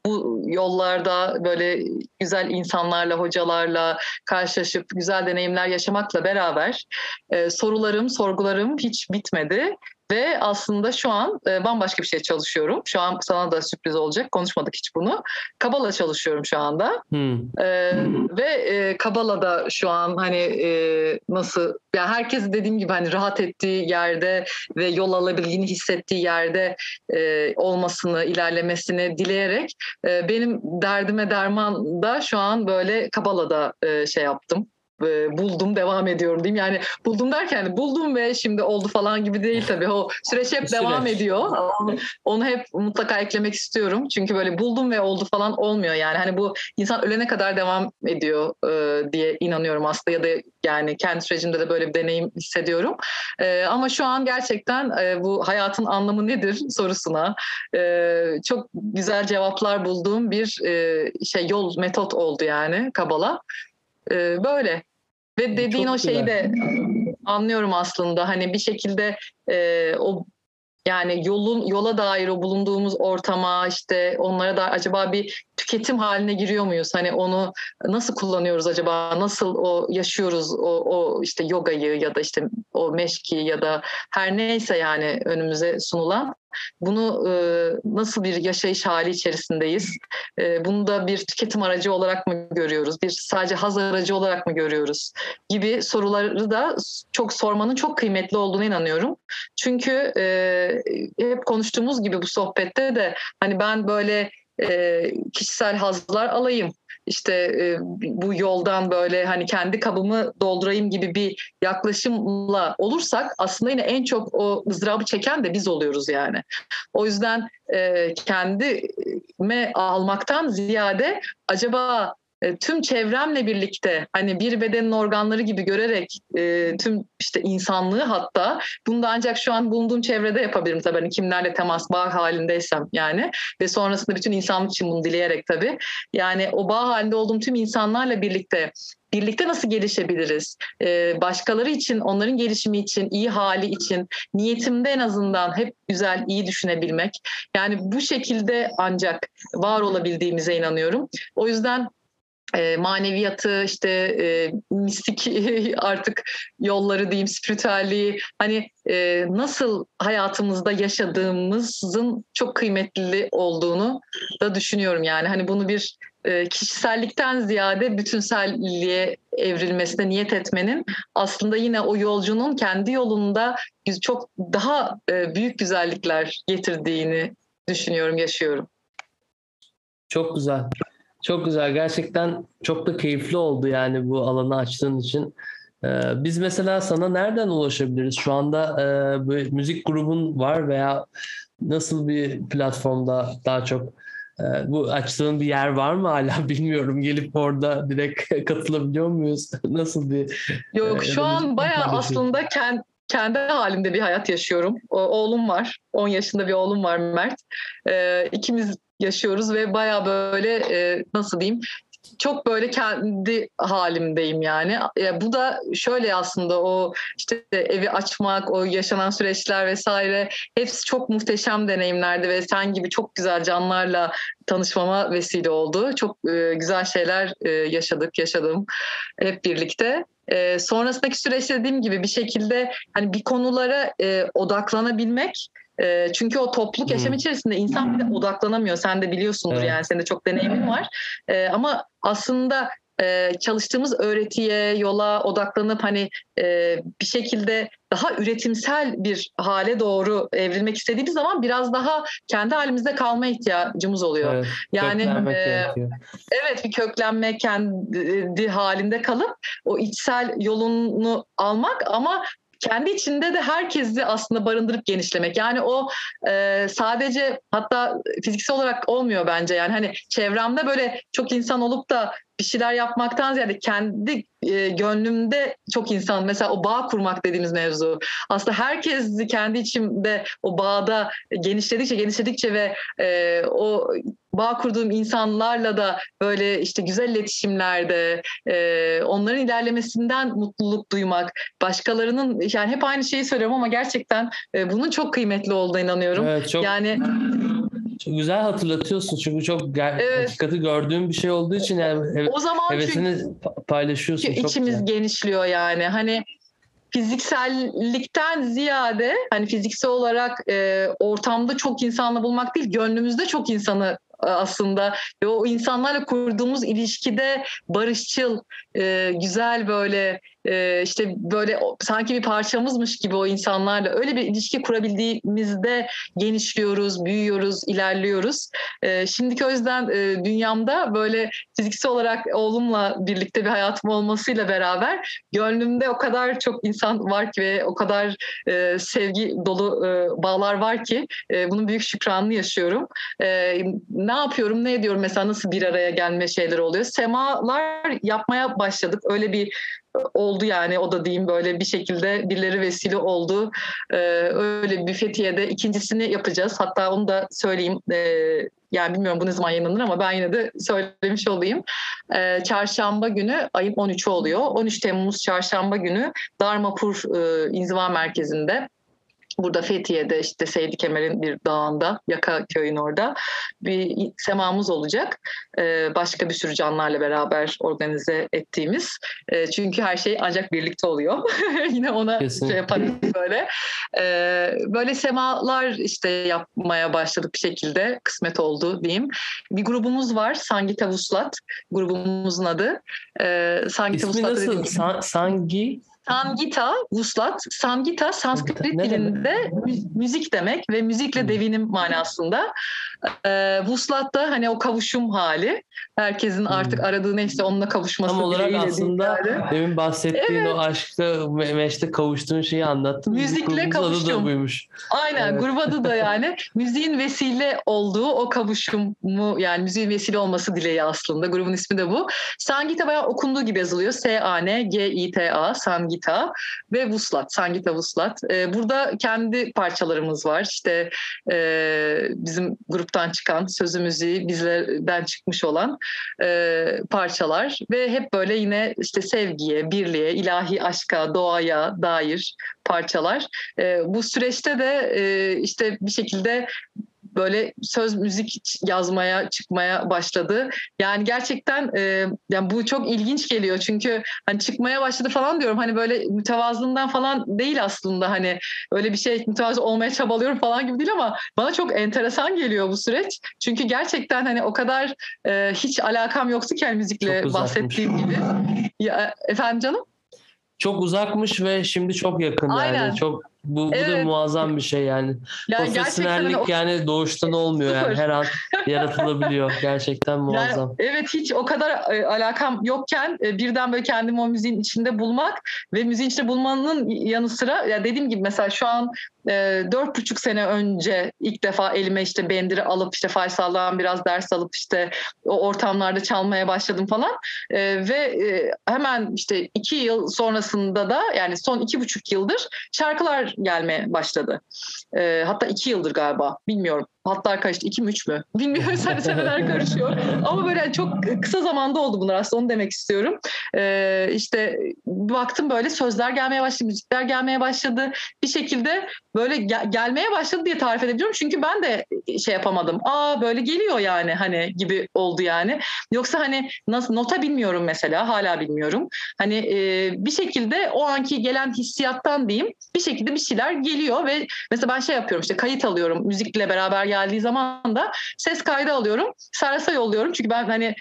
bu yollarda böyle güzel insanlarla, hocalarla karşılaşıp güzel deneyimler yaşamakla beraber e, sorularım, sorgularım hiç bitmedi. Ve aslında şu an e, bambaşka bir şey çalışıyorum. Şu an sana da sürpriz olacak. Konuşmadık hiç bunu. Kabala çalışıyorum şu anda. Hmm. E, ve e, Kabala'da şu an hani e, nasıl yani herkes dediğim gibi hani rahat ettiği yerde ve yol alabildiğini hissettiği yerde e, olmasını, ilerlemesini dileyerek e, benim derdime derman da şu an böyle Kabala'da e, şey yaptım e, buldum devam ediyorum diyeyim. Yani buldum derken buldum ve şimdi oldu falan gibi değil tabii. O süreç hep süreç. devam ediyor. Onu, hep mutlaka eklemek istiyorum. Çünkü böyle buldum ve oldu falan olmuyor yani. Hani bu insan ölene kadar devam ediyor e, diye inanıyorum aslında ya da yani kendi sürecimde de böyle bir deneyim hissediyorum. E, ama şu an gerçekten e, bu hayatın anlamı nedir sorusuna e, çok güzel cevaplar bulduğum bir e, şey yol metot oldu yani Kabala. E, böyle. Ve dediğin Çok o şeyi güzel. de anlıyorum aslında. Hani bir şekilde e, o Yani yolun yola dair o bulunduğumuz ortama işte onlara da acaba bir tüketim haline giriyor muyuz? Hani onu nasıl kullanıyoruz acaba? Nasıl o yaşıyoruz o, o işte yogayı ya da işte o meşki ya da her neyse yani önümüze sunulan bunu e, nasıl bir yaşayış hali içerisindeyiz? E, bunu da bir tüketim aracı olarak mı görüyoruz? Bir sadece haz aracı olarak mı görüyoruz? Gibi soruları da çok sormanın çok kıymetli olduğuna inanıyorum. Çünkü e, hep konuştuğumuz gibi bu sohbette de hani ben böyle e, kişisel hazlar alayım işte e, bu yoldan böyle hani kendi kabımı doldurayım gibi bir yaklaşımla olursak aslında yine en çok o ızdırabı çeken de biz oluyoruz yani. O yüzden e, kendime almaktan ziyade acaba e, tüm çevremle birlikte hani bir bedenin organları gibi görerek e, tüm işte insanlığı hatta bunu da ancak şu an bulunduğum çevrede yapabilirim tabii hani kimlerle temas bağ halindeysem yani ve sonrasında bütün insanlık için bunu dileyerek tabii yani o bağ halinde olduğum tüm insanlarla birlikte birlikte nasıl gelişebiliriz? Ee, başkaları için, onların gelişimi için, iyi hali için, niyetimde en azından hep güzel, iyi düşünebilmek. Yani bu şekilde ancak var olabildiğimize inanıyorum. O yüzden e, maneviyatı işte e, mistik artık yolları diyeyim spiritüelliği hani e, nasıl hayatımızda yaşadığımızın çok kıymetli olduğunu da düşünüyorum yani hani bunu bir e, kişisellikten ziyade bütünselliğe evrilmesine niyet etmenin aslında yine o yolcunun kendi yolunda çok daha e, büyük güzellikler getirdiğini düşünüyorum yaşıyorum. Çok güzel. Çok güzel. Gerçekten çok da keyifli oldu yani bu alanı açtığın için. Ee, biz mesela sana nereden ulaşabiliriz? Şu anda e, bir müzik grubun var veya nasıl bir platformda daha çok e, bu açtığın bir yer var mı hala bilmiyorum. Gelip orada direkt katılabiliyor muyuz? Nasıl bir Yok e, şu an bayağı aslında kendi kendi halimde bir hayat yaşıyorum. Oğlum var. 10 yaşında bir oğlum var Mert. Ee, ikimiz yaşıyoruz ve baya böyle e, nasıl diyeyim çok böyle kendi halimdeyim yani. Ya bu da şöyle aslında o işte evi açmak, o yaşanan süreçler vesaire hepsi çok muhteşem deneyimlerdi ve sen gibi çok güzel canlarla tanışmama vesile oldu. Çok e, güzel şeyler e, yaşadık, yaşadım hep birlikte. E, sonrasındaki süreçte dediğim gibi bir şekilde hani bir konulara e, odaklanabilmek e, çünkü o topluluk yaşam içerisinde insan bir de odaklanamıyor. Sen de biliyorsundur evet. yani senin de çok deneyimin var. E, ama aslında e, çalıştığımız öğretiye, yola odaklanıp hani e, bir şekilde daha üretimsel bir hale doğru evrilmek istediğimiz zaman biraz daha kendi halimizde kalma ihtiyacımız oluyor. Evet, yani e, evet bir köklenme kendi halinde kalıp o içsel yolunu almak ama kendi içinde de herkesi aslında barındırıp genişlemek. Yani o e, sadece hatta fiziksel olarak olmuyor bence. Yani hani çevremde böyle çok insan olup da bir şeyler yapmaktan ziyade kendi e, gönlümde çok insan mesela o bağ kurmak dediğimiz mevzu aslında herkes kendi içimde o bağda genişledikçe genişledikçe ve e, o bağ kurduğum insanlarla da böyle işte güzel iletişimlerde e, onların ilerlemesinden mutluluk duymak başkalarının yani hep aynı şeyi söylüyorum ama gerçekten e, bunun çok kıymetli olduğuna inanıyorum. Evet, çok... Yani çok güzel hatırlatıyorsun çünkü çok ger- evet. hakikati gördüğüm bir şey olduğu için yani he- o zaman hevesini paylaşıyorsun. Çok içimiz güzel. genişliyor yani. Hani fiziksellikten ziyade hani fiziksel olarak e, ortamda çok insanla bulmak değil gönlümüzde çok insanı aslında. Ve o insanlarla kurduğumuz ilişkide barışçıl, e, güzel böyle e, işte böyle sanki bir parçamızmış gibi o insanlarla öyle bir ilişki kurabildiğimizde genişliyoruz, büyüyoruz, ilerliyoruz. E, şimdiki o yüzden e, dünyamda böyle fiziksel olarak oğlumla birlikte bir hayatım olmasıyla beraber gönlümde o kadar çok insan var ki ve o kadar e, sevgi dolu e, bağlar var ki bunun büyük şükranını yaşıyorum. Ne yapıyorum, ne ediyorum mesela nasıl bir araya gelme şeyler oluyor. Semalar yapmaya başladık. Öyle bir oldu yani o da diyeyim böyle bir şekilde birileri vesile oldu. Ee, öyle bir Fethiye'de ikincisini yapacağız. Hatta onu da söyleyeyim. Ee, yani bilmiyorum bu ne zaman yayınlanır ama ben yine de söylemiş olayım. Ee, çarşamba günü ayın 13'ü oluyor. 13 Temmuz çarşamba günü Darmapur e, İnziva Merkezi'nde Burada Fethiye'de işte Seydi Kemer'in bir dağında, Yaka köyün orada bir semamız olacak. Ee, başka bir sürü canlarla beraber organize ettiğimiz. Ee, çünkü her şey ancak birlikte oluyor. Yine ona Kesinlikle. şey yaparız böyle. Ee, böyle semalar işte yapmaya başladık bir şekilde. Kısmet oldu diyeyim. Bir grubumuz var. Sangita Vuslat. Grubumuzun adı. Ee, Sangita İsmi Vuslat nasıl? Sa- Sangi Sangita, Vuslat. Sangita Sanskrit Ne demek? dilinde mü- müzik demek ve müzikle devinim manasında. Ee, Vuslat da hani o kavuşum hali. Herkesin artık aradığı neyse onunla kavuşması tam olarak aslında yani. demin bahsettiğin o aşkta ve meşte kavuştuğun şeyi anlattın. Müzikle adı da kavuştum. buymuş. Aynen Evet. grup adı da yani müziğin vesile olduğu o kavuşumu yani müziğin vesile olması dileği aslında. Grubun ismi de bu. Sangita bayağı okunduğu gibi yazılıyor. S-A-N-G-I-T-A Sangita ve Vuslat. Sangita Vuslat. Ee, burada kendi parçalarımız var. İşte e, bizim gruptan çıkan sözü müziği bizlerden çıkmış olan e, parçalar ve hep böyle yine işte sevgiye, birliğe, ilahi aşka, doğaya dair parçalar. E, bu süreçte de e, işte bir şekilde böyle söz müzik yazmaya çıkmaya başladı. Yani gerçekten e, yani bu çok ilginç geliyor çünkü hani çıkmaya başladı falan diyorum hani böyle mütevazılığından falan değil aslında hani öyle bir şey mütevazı olmaya çabalıyorum falan gibi değil ama bana çok enteresan geliyor bu süreç. Çünkü gerçekten hani o kadar e, hiç alakam yoktu ki hani müzikle bahsettiğim gibi. Ya, efendim canım? Çok uzakmış ve şimdi çok yakın Aynen. yani. Çok bu, bu da Evet. muazzam bir şey yani. Yani hani Profesyonellik o- yani doğuştan olmuyor yani. Her an yaratılabiliyor. Gerçekten muazzam. Yani evet hiç o kadar e, alakam yokken e, birden böyle kendimi o müziğin içinde bulmak ve müziğin içinde bulmanın yanı sıra ya dediğim gibi mesela şu an dört buçuk sene önce ilk defa elime işte bendiri alıp işte Faysal'dan biraz ders alıp işte o ortamlarda çalmaya başladım falan E, ve e, hemen işte iki yıl sonrasında da yani son iki buçuk yıldır şarkılar gelmeye başladı. E, hatta iki yıldır galiba bilmiyorum. Hatlar karıştı. iki mi üç mü? Bilmiyorum. Sen seneler karışıyor. Ama böyle çok kısa zamanda oldu bunlar aslında onu demek istiyorum. Ee, işte baktım böyle sözler gelmeye başladı, müzikler gelmeye başladı. Bir şekilde böyle gel- gelmeye başladı diye tarif edebiliyorum. Çünkü ben de şey yapamadım. Aa böyle geliyor yani hani gibi oldu yani. Yoksa hani nasıl nota bilmiyorum mesela hala bilmiyorum. Hani e, bir şekilde o anki gelen hissiyattan diyeyim bir şekilde bir şeyler geliyor ve mesela ben şey yapıyorum işte kayıt alıyorum müzikle beraber geldiği zaman da ses kaydı alıyorum. Saras'a yolluyorum çünkü ben hani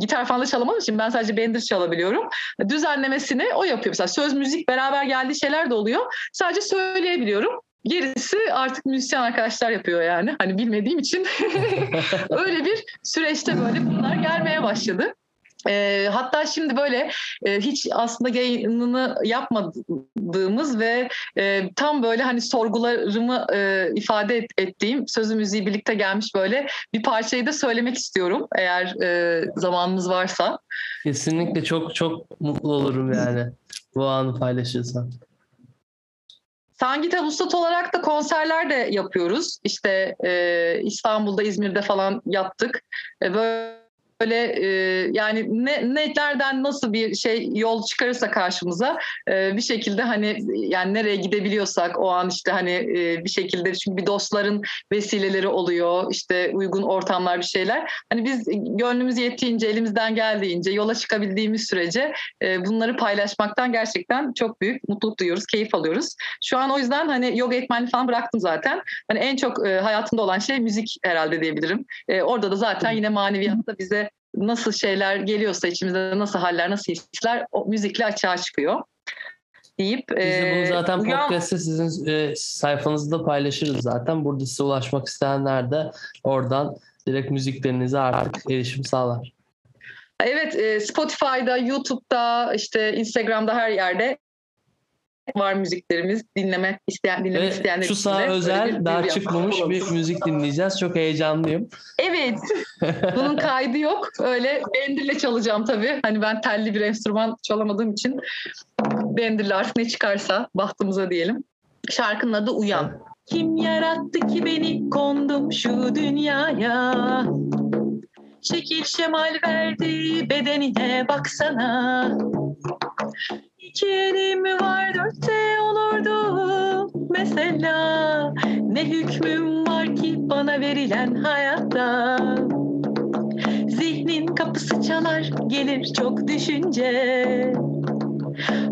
gitar falan da çalamadığım için ben sadece bendir çalabiliyorum. Düzenlemesini o yapıyor. Mesela söz müzik beraber geldiği şeyler de oluyor. Sadece söyleyebiliyorum. Gerisi artık müzisyen arkadaşlar yapıyor yani. Hani bilmediğim için öyle bir süreçte böyle bunlar gelmeye başladı. Ee, hatta şimdi böyle e, hiç aslında yayınını yapmadığımız ve e, tam böyle hani sorgularımı e, ifade et- ettiğim sözü müziği birlikte gelmiş böyle bir parçayı da söylemek istiyorum eğer e, zamanımız varsa. Kesinlikle çok çok mutlu olurum yani. Bu anı paylaşırsan. Sangita Vuslat olarak da konserler de yapıyoruz. İşte e, İstanbul'da, İzmir'de falan yaptık. E, böyle böyle e, yani ne, nelerden nasıl bir şey yol çıkarırsa karşımıza e, bir şekilde hani yani nereye gidebiliyorsak o an işte hani e, bir şekilde çünkü bir dostların vesileleri oluyor işte uygun ortamlar bir şeyler. Hani biz gönlümüz yettiğince elimizden geldiğince yola çıkabildiğimiz sürece e, bunları paylaşmaktan gerçekten çok büyük mutluluk duyuyoruz keyif alıyoruz. Şu an o yüzden hani yoga eğitmenliği falan bıraktım zaten. Hani en çok e, hayatımda olan şey müzik herhalde diyebilirim. E, orada da zaten yine maneviyatta bize nasıl şeyler geliyorsa içimizde nasıl haller nasıl hisler o müzikle açığa çıkıyor deyip Biz de bunu zaten uyan- podcast'te sizin e, sayfanızda paylaşırız zaten. Burada size ulaşmak isteyenler de oradan direkt müziklerinize artık erişim sağlar. Evet e, Spotify'da, YouTube'da, işte Instagram'da her yerde var müziklerimiz. Dinlemek isteyen, dinlemek Ve isteyenler şu böyle özel bir daha duyuru çıkmamış bir müzik dinleyeceğiz. Çok heyecanlıyım. Evet. Bunun kaydı yok. Öyle bendirle çalacağım tabii. Hani ben telli bir enstrüman çalamadığım için bendirle artık ne çıkarsa bahtımıza diyelim. Şarkının adı Uyan. Kim yarattı ki beni kondum şu dünyaya? Şekil şemal verdi bedenine baksana. İki elim var Ne hükmüm var ki bana verilen hayatta? Zihnin kapısı çalar gelir çok düşünce.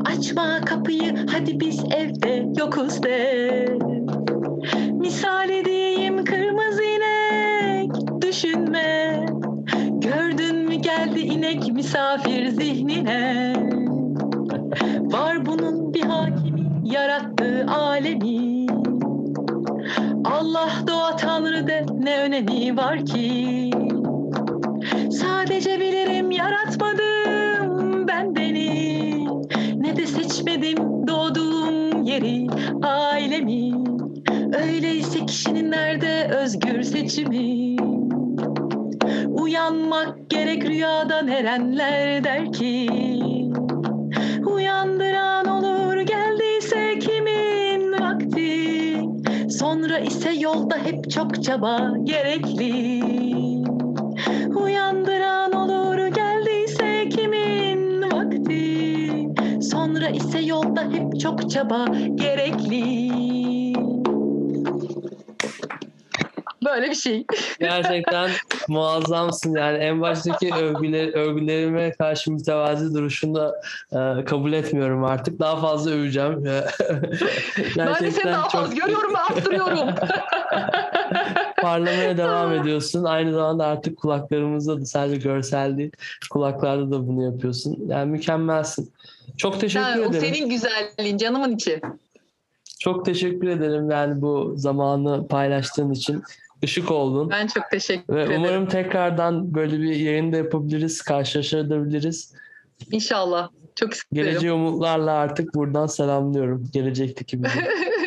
Açma kapıyı hadi biz evde yokuz de. Misal edeyim kırmızı inek düşünme. Gördün mü geldi inek misafir zihnine? Var bunun bir hakimi yarattığı alemi Allah doğa tanrı de ne önemi var ki? Sadece bilirim yaratmadım ben beni. Ne de seçmedim doğduğum yeri ailemi. Öyleyse kişinin nerede özgür seçimi? Uyanmak gerek rüyadan erenler der ki Sonra ise yolda hep çok çaba gerekli. Uyandıran olur geldiyse kimin vakti? Sonra ise yolda hep çok çaba gerekli Böyle bir şey. Gerçekten muazzamsın yani en baştaki övgüler, övgülerime karşı mütevazi duruşunu da e, kabul etmiyorum artık. Daha fazla öveceğim. ben de seni daha fazla görüyorum ve arttırıyorum. parlamaya devam ediyorsun. Aynı zamanda artık kulaklarımızda da sadece görsel değil, kulaklarda da bunu yapıyorsun. Yani mükemmelsin. Çok teşekkür yani, ederim. O senin güzelliğin canımın içi. Çok teşekkür ederim yani bu zamanı paylaştığın için. Işık oldun. Ben çok teşekkür Ve ederim. umarım tekrardan böyle bir yayın da yapabiliriz, karşılaşabiliriz. İnşallah. Çok isterim. Geleceği umutlarla artık buradan selamlıyorum. Gelecekteki bizi.